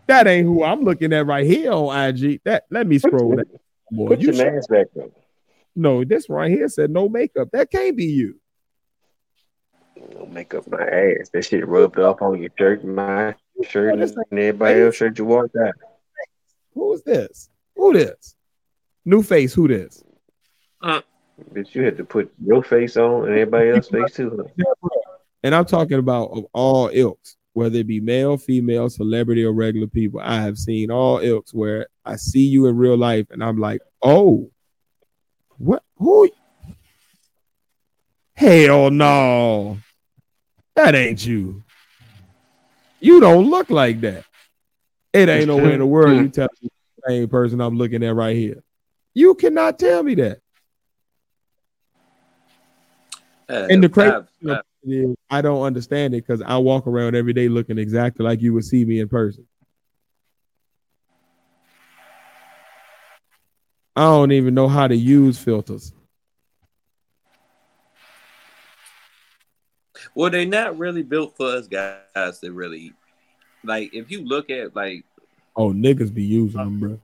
That ain't who I'm looking at right here on IG. That let me scroll that. Boy, Put you your mask back up. no, this right here said no makeup. That can't be you. Don't make up my ass. That shit rubbed off on your shirt, my shirt, and this ain't- everybody else's shirt you walked out. Who is this? Who this? New face. Who this? Uh, Bitch, you had to put your face on and everybody else's face too. huh? And I'm talking about of all ilks, whether it be male, female, celebrity, or regular people. I have seen all ilks where I see you in real life and I'm like, oh, what? Who? Hell no. That ain't you. You don't look like that. It ain't no way in the world you tell me the same person I'm looking at right here. You cannot tell me that. Uh, And the crazy thing is, I don't understand it because I walk around every day looking exactly like you would see me in person. I don't even know how to use filters. Well, they're not really built for us guys to really like. If you look at like Oh, niggas be using them, bro.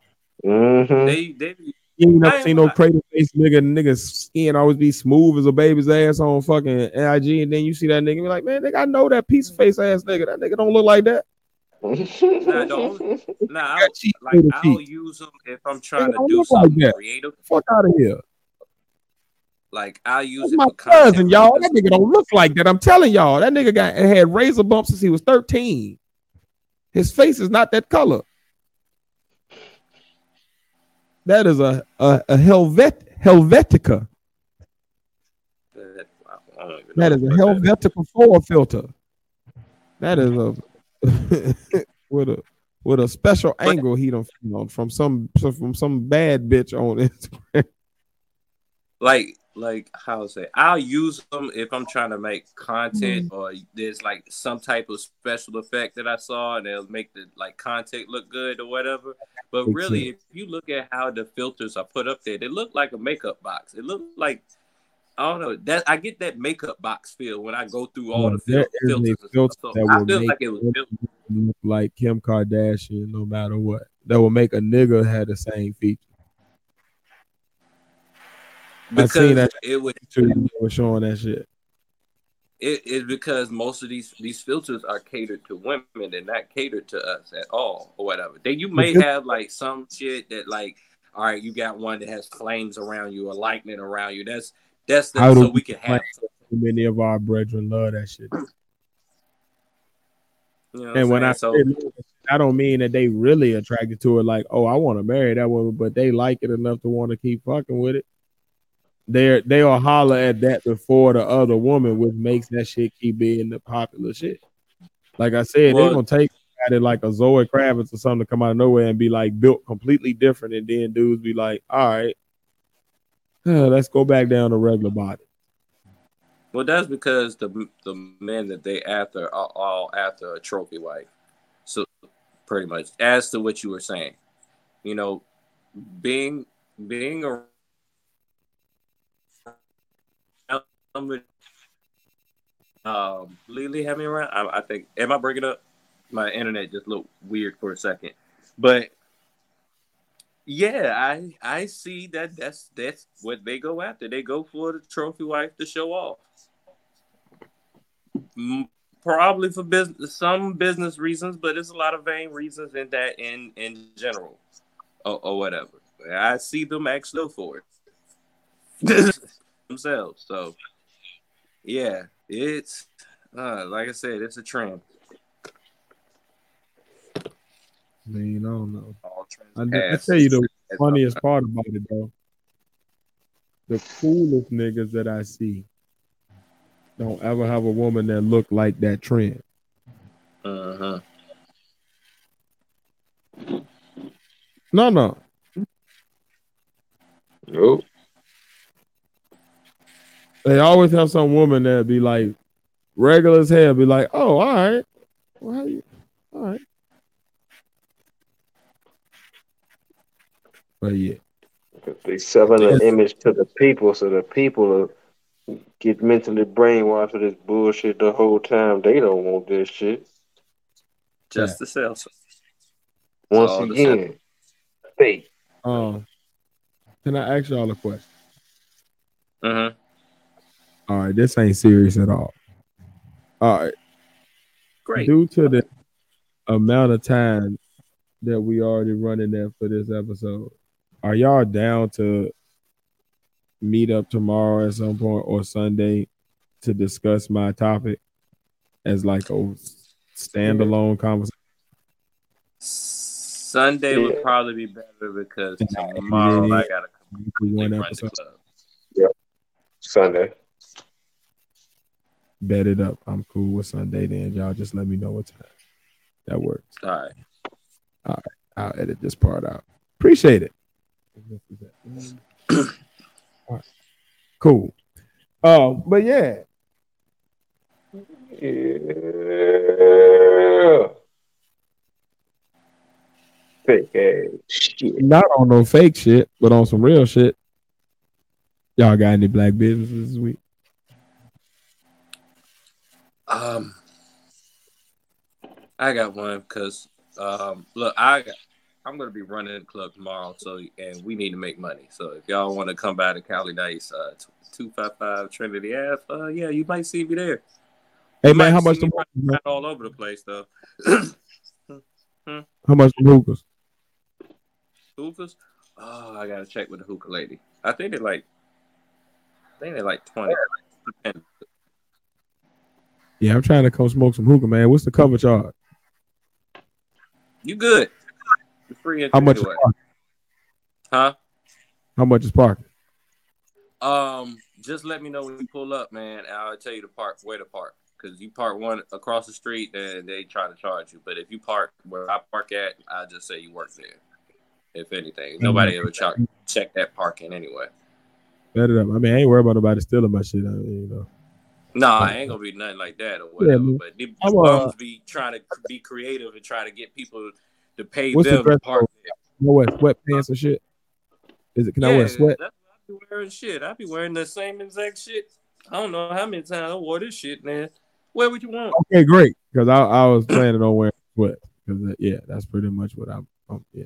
Mm-hmm. they they You ain't never seen no crazy face nigga. Nigga's skin always be smooth as a baby's ass on fucking IG, and then you see that nigga be like, man, nigga, I know that piece of face ass nigga. That nigga don't look like that. Nah, don't. nah, I'll, like I'll cheek. use them if I'm trying to don't do look like something that. creative. Fuck out of here. Like I'll use it my cousin, y'all. That nigga don't look like that. I'm telling y'all, that nigga got had razor bumps since he was 13. His face is not that color. That is a a, a Helvet Helvetica. That- I don't even That know is a what that is. Helvetica four filter. That is a with a with a special But- angle he don't on from some from some bad bitch on Instagram. like like how say I'll use them if I'm trying to make content Mm-hmm. or there's like some type of special effect that I saw and it'll make the like content look good or whatever. But really, if you look at how the filters are put up there, they look like a makeup box. It look like I don't know that I get that makeup box feel when I go through all the There fil- filters. filter stuff. that So I feel make like it was built. look like Kim Kardashian, no matter what. That will make a nigga have the same I seen because that. it was, were showing that shit. it is because most of these these filters are catered to women and not catered to us at all or whatever. Then you may have like some shit that like, all right, you got one that has flames around you or lightning around you. That's that's the, so we can have. Many of our brethren love that shit. You know And when I say so, shit, I don't mean that they really attracted to it, like, oh, I want to marry that woman, but they like it enough to want to keep fucking with it. They're they'll holler at that before the other woman, which makes that shit keep being the popular shit. Like I said, Well- they're gonna take at it like a Zoe Kravitz or something to come out of nowhere and be like built completely different, and then dudes be like, all right, uh, let's go back down to regular body. well, that's because the the men that they after are all after a trophy wife. So pretty much, as to what you were saying, you know, being being a um Lily had me around. I, I think am I breaking up? My internet just looked weird for a second, but yeah, I I see that that's that's what they go after. They go for the trophy wife to show off. Probably for business, some business reasons, but there's a lot of vain reasons in that in in general, or, or whatever. I see them actually for it themselves. So yeah, it's uh, like I said, it's a trend. I mean, I don't know. I, I tell you the funniest part about it though. The coolest niggas that I see don't ever have a woman that look like that trend. Uh-huh. No, no. Nope. They always have some woman that be like regular as hell, be like, oh, all right. Well, how you all right. But yeah. They selling an image to the people, so the people get mentally brainwashed with this bullshit the whole time. They don't want this shit. Just to sell. some. Once all the again, fake. Um, can I ask y'all a question? Uh-huh. All right, this ain't serious at all. All right. Great. Due to the amount of time that we already running there for this episode, are y'all down to meet up tomorrow at some point or Sunday to discuss my topic as like a standalone conversation? Sunday would probably be better because Yeah. tomorrow I gotta One run the episode, club. Sunday. Bet it up. I'm cool with Sunday. Then y'all just let me know what time. That works. All right. All right. I'll edit this part out. Appreciate it. All right. Cool. Um, but yeah, Yeah. Fake ass shit. not on no fake shit, but on some real shit. Y'all got any black businesses this week? Um, I got one because um, look, I got, I'm gonna be running the club tomorrow, so and we need to make money. So if y'all want to come by to Cali Dice, uh, two five five Trinity Ave, uh, yeah, you might see me there. Hey You man, how much the running around all over the place though. how much the hookahs? Hookahs? Oh, I gotta check with the hookah lady. I think they're like, I think they're like twenty. Yeah, I'm trying to come smoke some hookah, man. What's the cover charge? You good? You're free How much? Huh? How much is parking? Um, just let me know when you pull up, man. And I'll tell you to park where to park. Cause you park one across the street, then they try to charge you. But if you park where I park at, I just say you work there. If anything, nobody ever check check that parking anyway. Better up. I mean, I ain't worried about nobody stealing my shit. I mean, you know. No, I ain't gonna be nothing like that or whatever. man. but these I'm, uh, bums be trying to be creative and try to get people to pay What's the them to dress there. You know what? Sweatpants and shit. Is it? Can I wear sweat? I be wearing shit. I be wearing the same exact shit. I don't know how many times I wore this shit, man. Where would you want? Okay, great. Because I, I was planning on wearing sweat. Because yeah, that's pretty much what I'm. Um, yeah,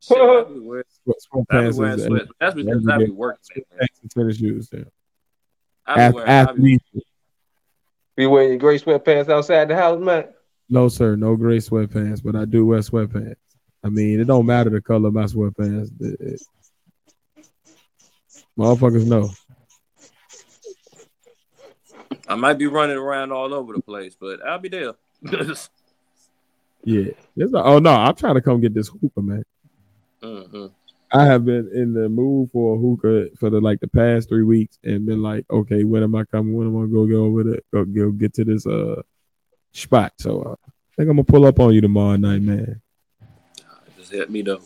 Shit, I be wearing, sweat, I be wearing sweat. That's because I be working. Sweatpants and tennis shoes. Yeah. I be Ath- wearing, I be, athlete. You wearing your gray sweatpants outside the house, man? No, sir, no gray sweatpants, but I do wear sweatpants. I mean, it don't matter the color of my sweatpants. It- it- motherfuckers know. I might be running around all over the place, but I'll be there. Yeah. It's like, oh no, I'm trying to come get this hooper, man. hmm I have been in the mood for a hookah for the like the past three weeks and been like, okay, when am I coming? When am I gonna go over there? Go, go get to this uh spot. So uh, I think I'm gonna pull up on you tomorrow night, man. Just let me know.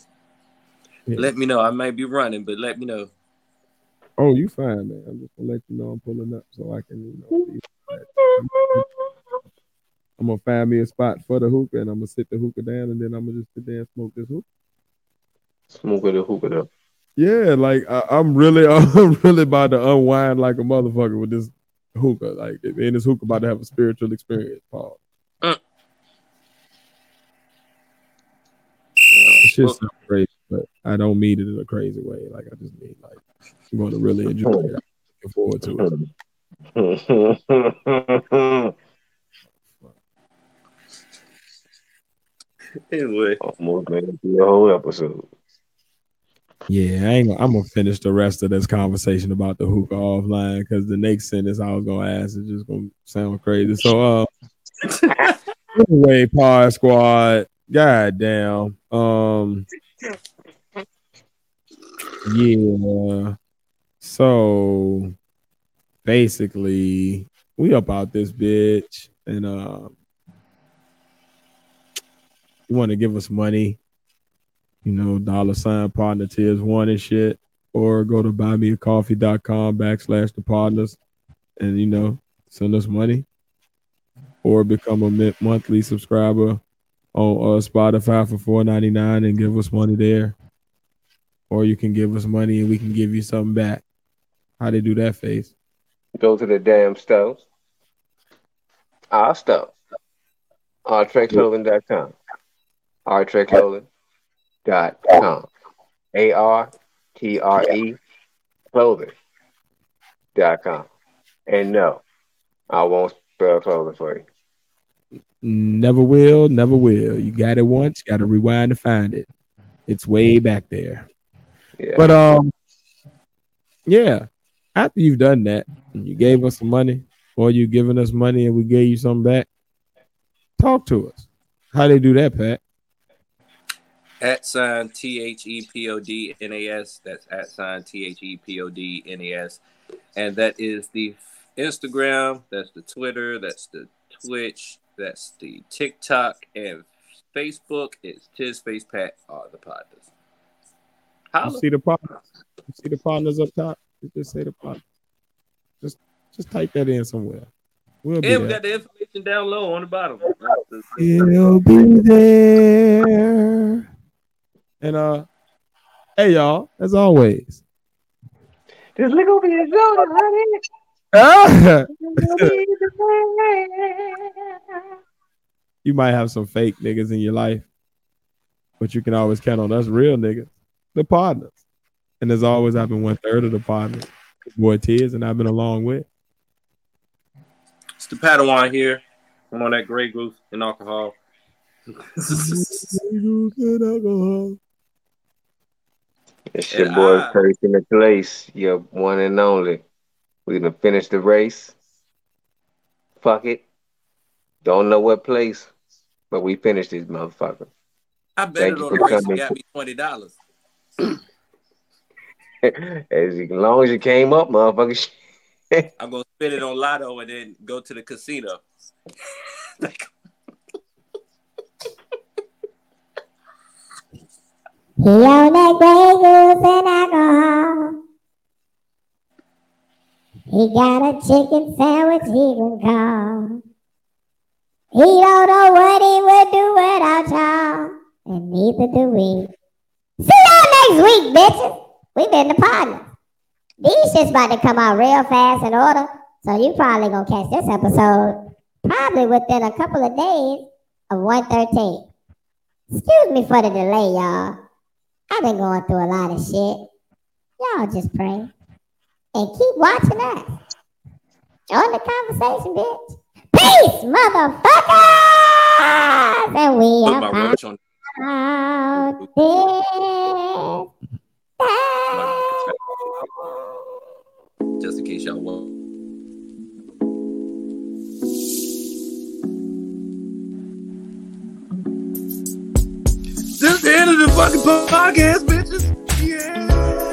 Yeah. Let me know. I might be running, but let me know. Oh, you fine, man. I'm just gonna let you know I'm pulling up so I can, you know. I'm gonna find me a spot for the hookah and I'm gonna sit the hookah down and then I'm gonna just sit there and smoke this hookah. Smoke with a hookah up. Yeah, like I, I'm really, I'm really about to unwind like a motherfucker with this hookah. Like, me and this hookah about to have a spiritual experience, Paul. Mm. It shit Well, crazy, but I don't mean it in a crazy way. Like I just mean like I'm going to really enjoy it. I'm looking forward to it. anyway, Almost made it through the whole episode. Yeah, I ain't. I'm gonna finish the rest of this conversation about the hookah offline because the next sentence I was gonna ask is just gonna sound crazy. So, uh, anyway, Pod Squad, goddamn, um, yeah. So basically, we about this bitch, and uh, you want to give us money you know, dollar sign partner tiers one and shit, or go to buymeacoffee.com backslash the Podnas and, you know, send us money or become a monthly subscriber on uh, Spotify for four ninety nine and give us money there. Or you can give us money and we can give you something back. How they do that face? Go to the damn stove. Our stuff. RTrekClothing.com. RTrekClothing.com. A R T R E clothing dot com. And no, I won't spell clothing for you. Never will, never will. You got it once, got to rewind to find it. It's way back there. Yeah. But um, yeah. After you've done that, and you gave us some money, or you giving us money and we gave you something back, talk to us. How they do that, Pat? At sign T H E P O D N A S. That's at sign T H E P O D N A S. And that is the Instagram, that's the Twitter, that's the Twitch, that's the TikTok, and Facebook is Tis Face Pat are the Podnas. You see the Podnas. You see the Podnas up top. You just say the Podnas. Just just type that in somewhere. We'll be Yeah, we got the information down low on the bottom. He'll be there. And uh, hey y'all, as always. Just look over your shoulder, honey. Ah! you might have some fake niggas in your life, but you can always count on us real niggas, the Podnas. And as always, I've been one third of the Podnas. Boy Tears, and I've been along with. It's the Padawan here. I'm on that Grey Goose and alcohol. It's your And boy I- Curse in the place, your one and only. We're gonna finish the race. Fuck it. Don't know what place, but we finished this motherfucker. I bet Thank it on the race. Coming. got me twenty dollars. as long as you came up, motherfucker. I'm gonna spend it on Lotto and then go to the casino. He that Grey Goose and alcohol. He got a chicken sandwich he can call. He don't know what he would do without y'all, and neither do we. See y'all next week, bitches. We been the Podnas. These shit's about to come out real fast in order, so you probably gonna catch this episode probably within a couple of days of 113. Excuse me for the delay, y'all. I've been going through a lot of shit. Y'all just pray. And keep watching us. Join the conversation, bitch. Peace, motherfuckers! And we Put are my watch on. out this Just in case y'all want. This is the end of the fucking podcast, bitches. Yeah.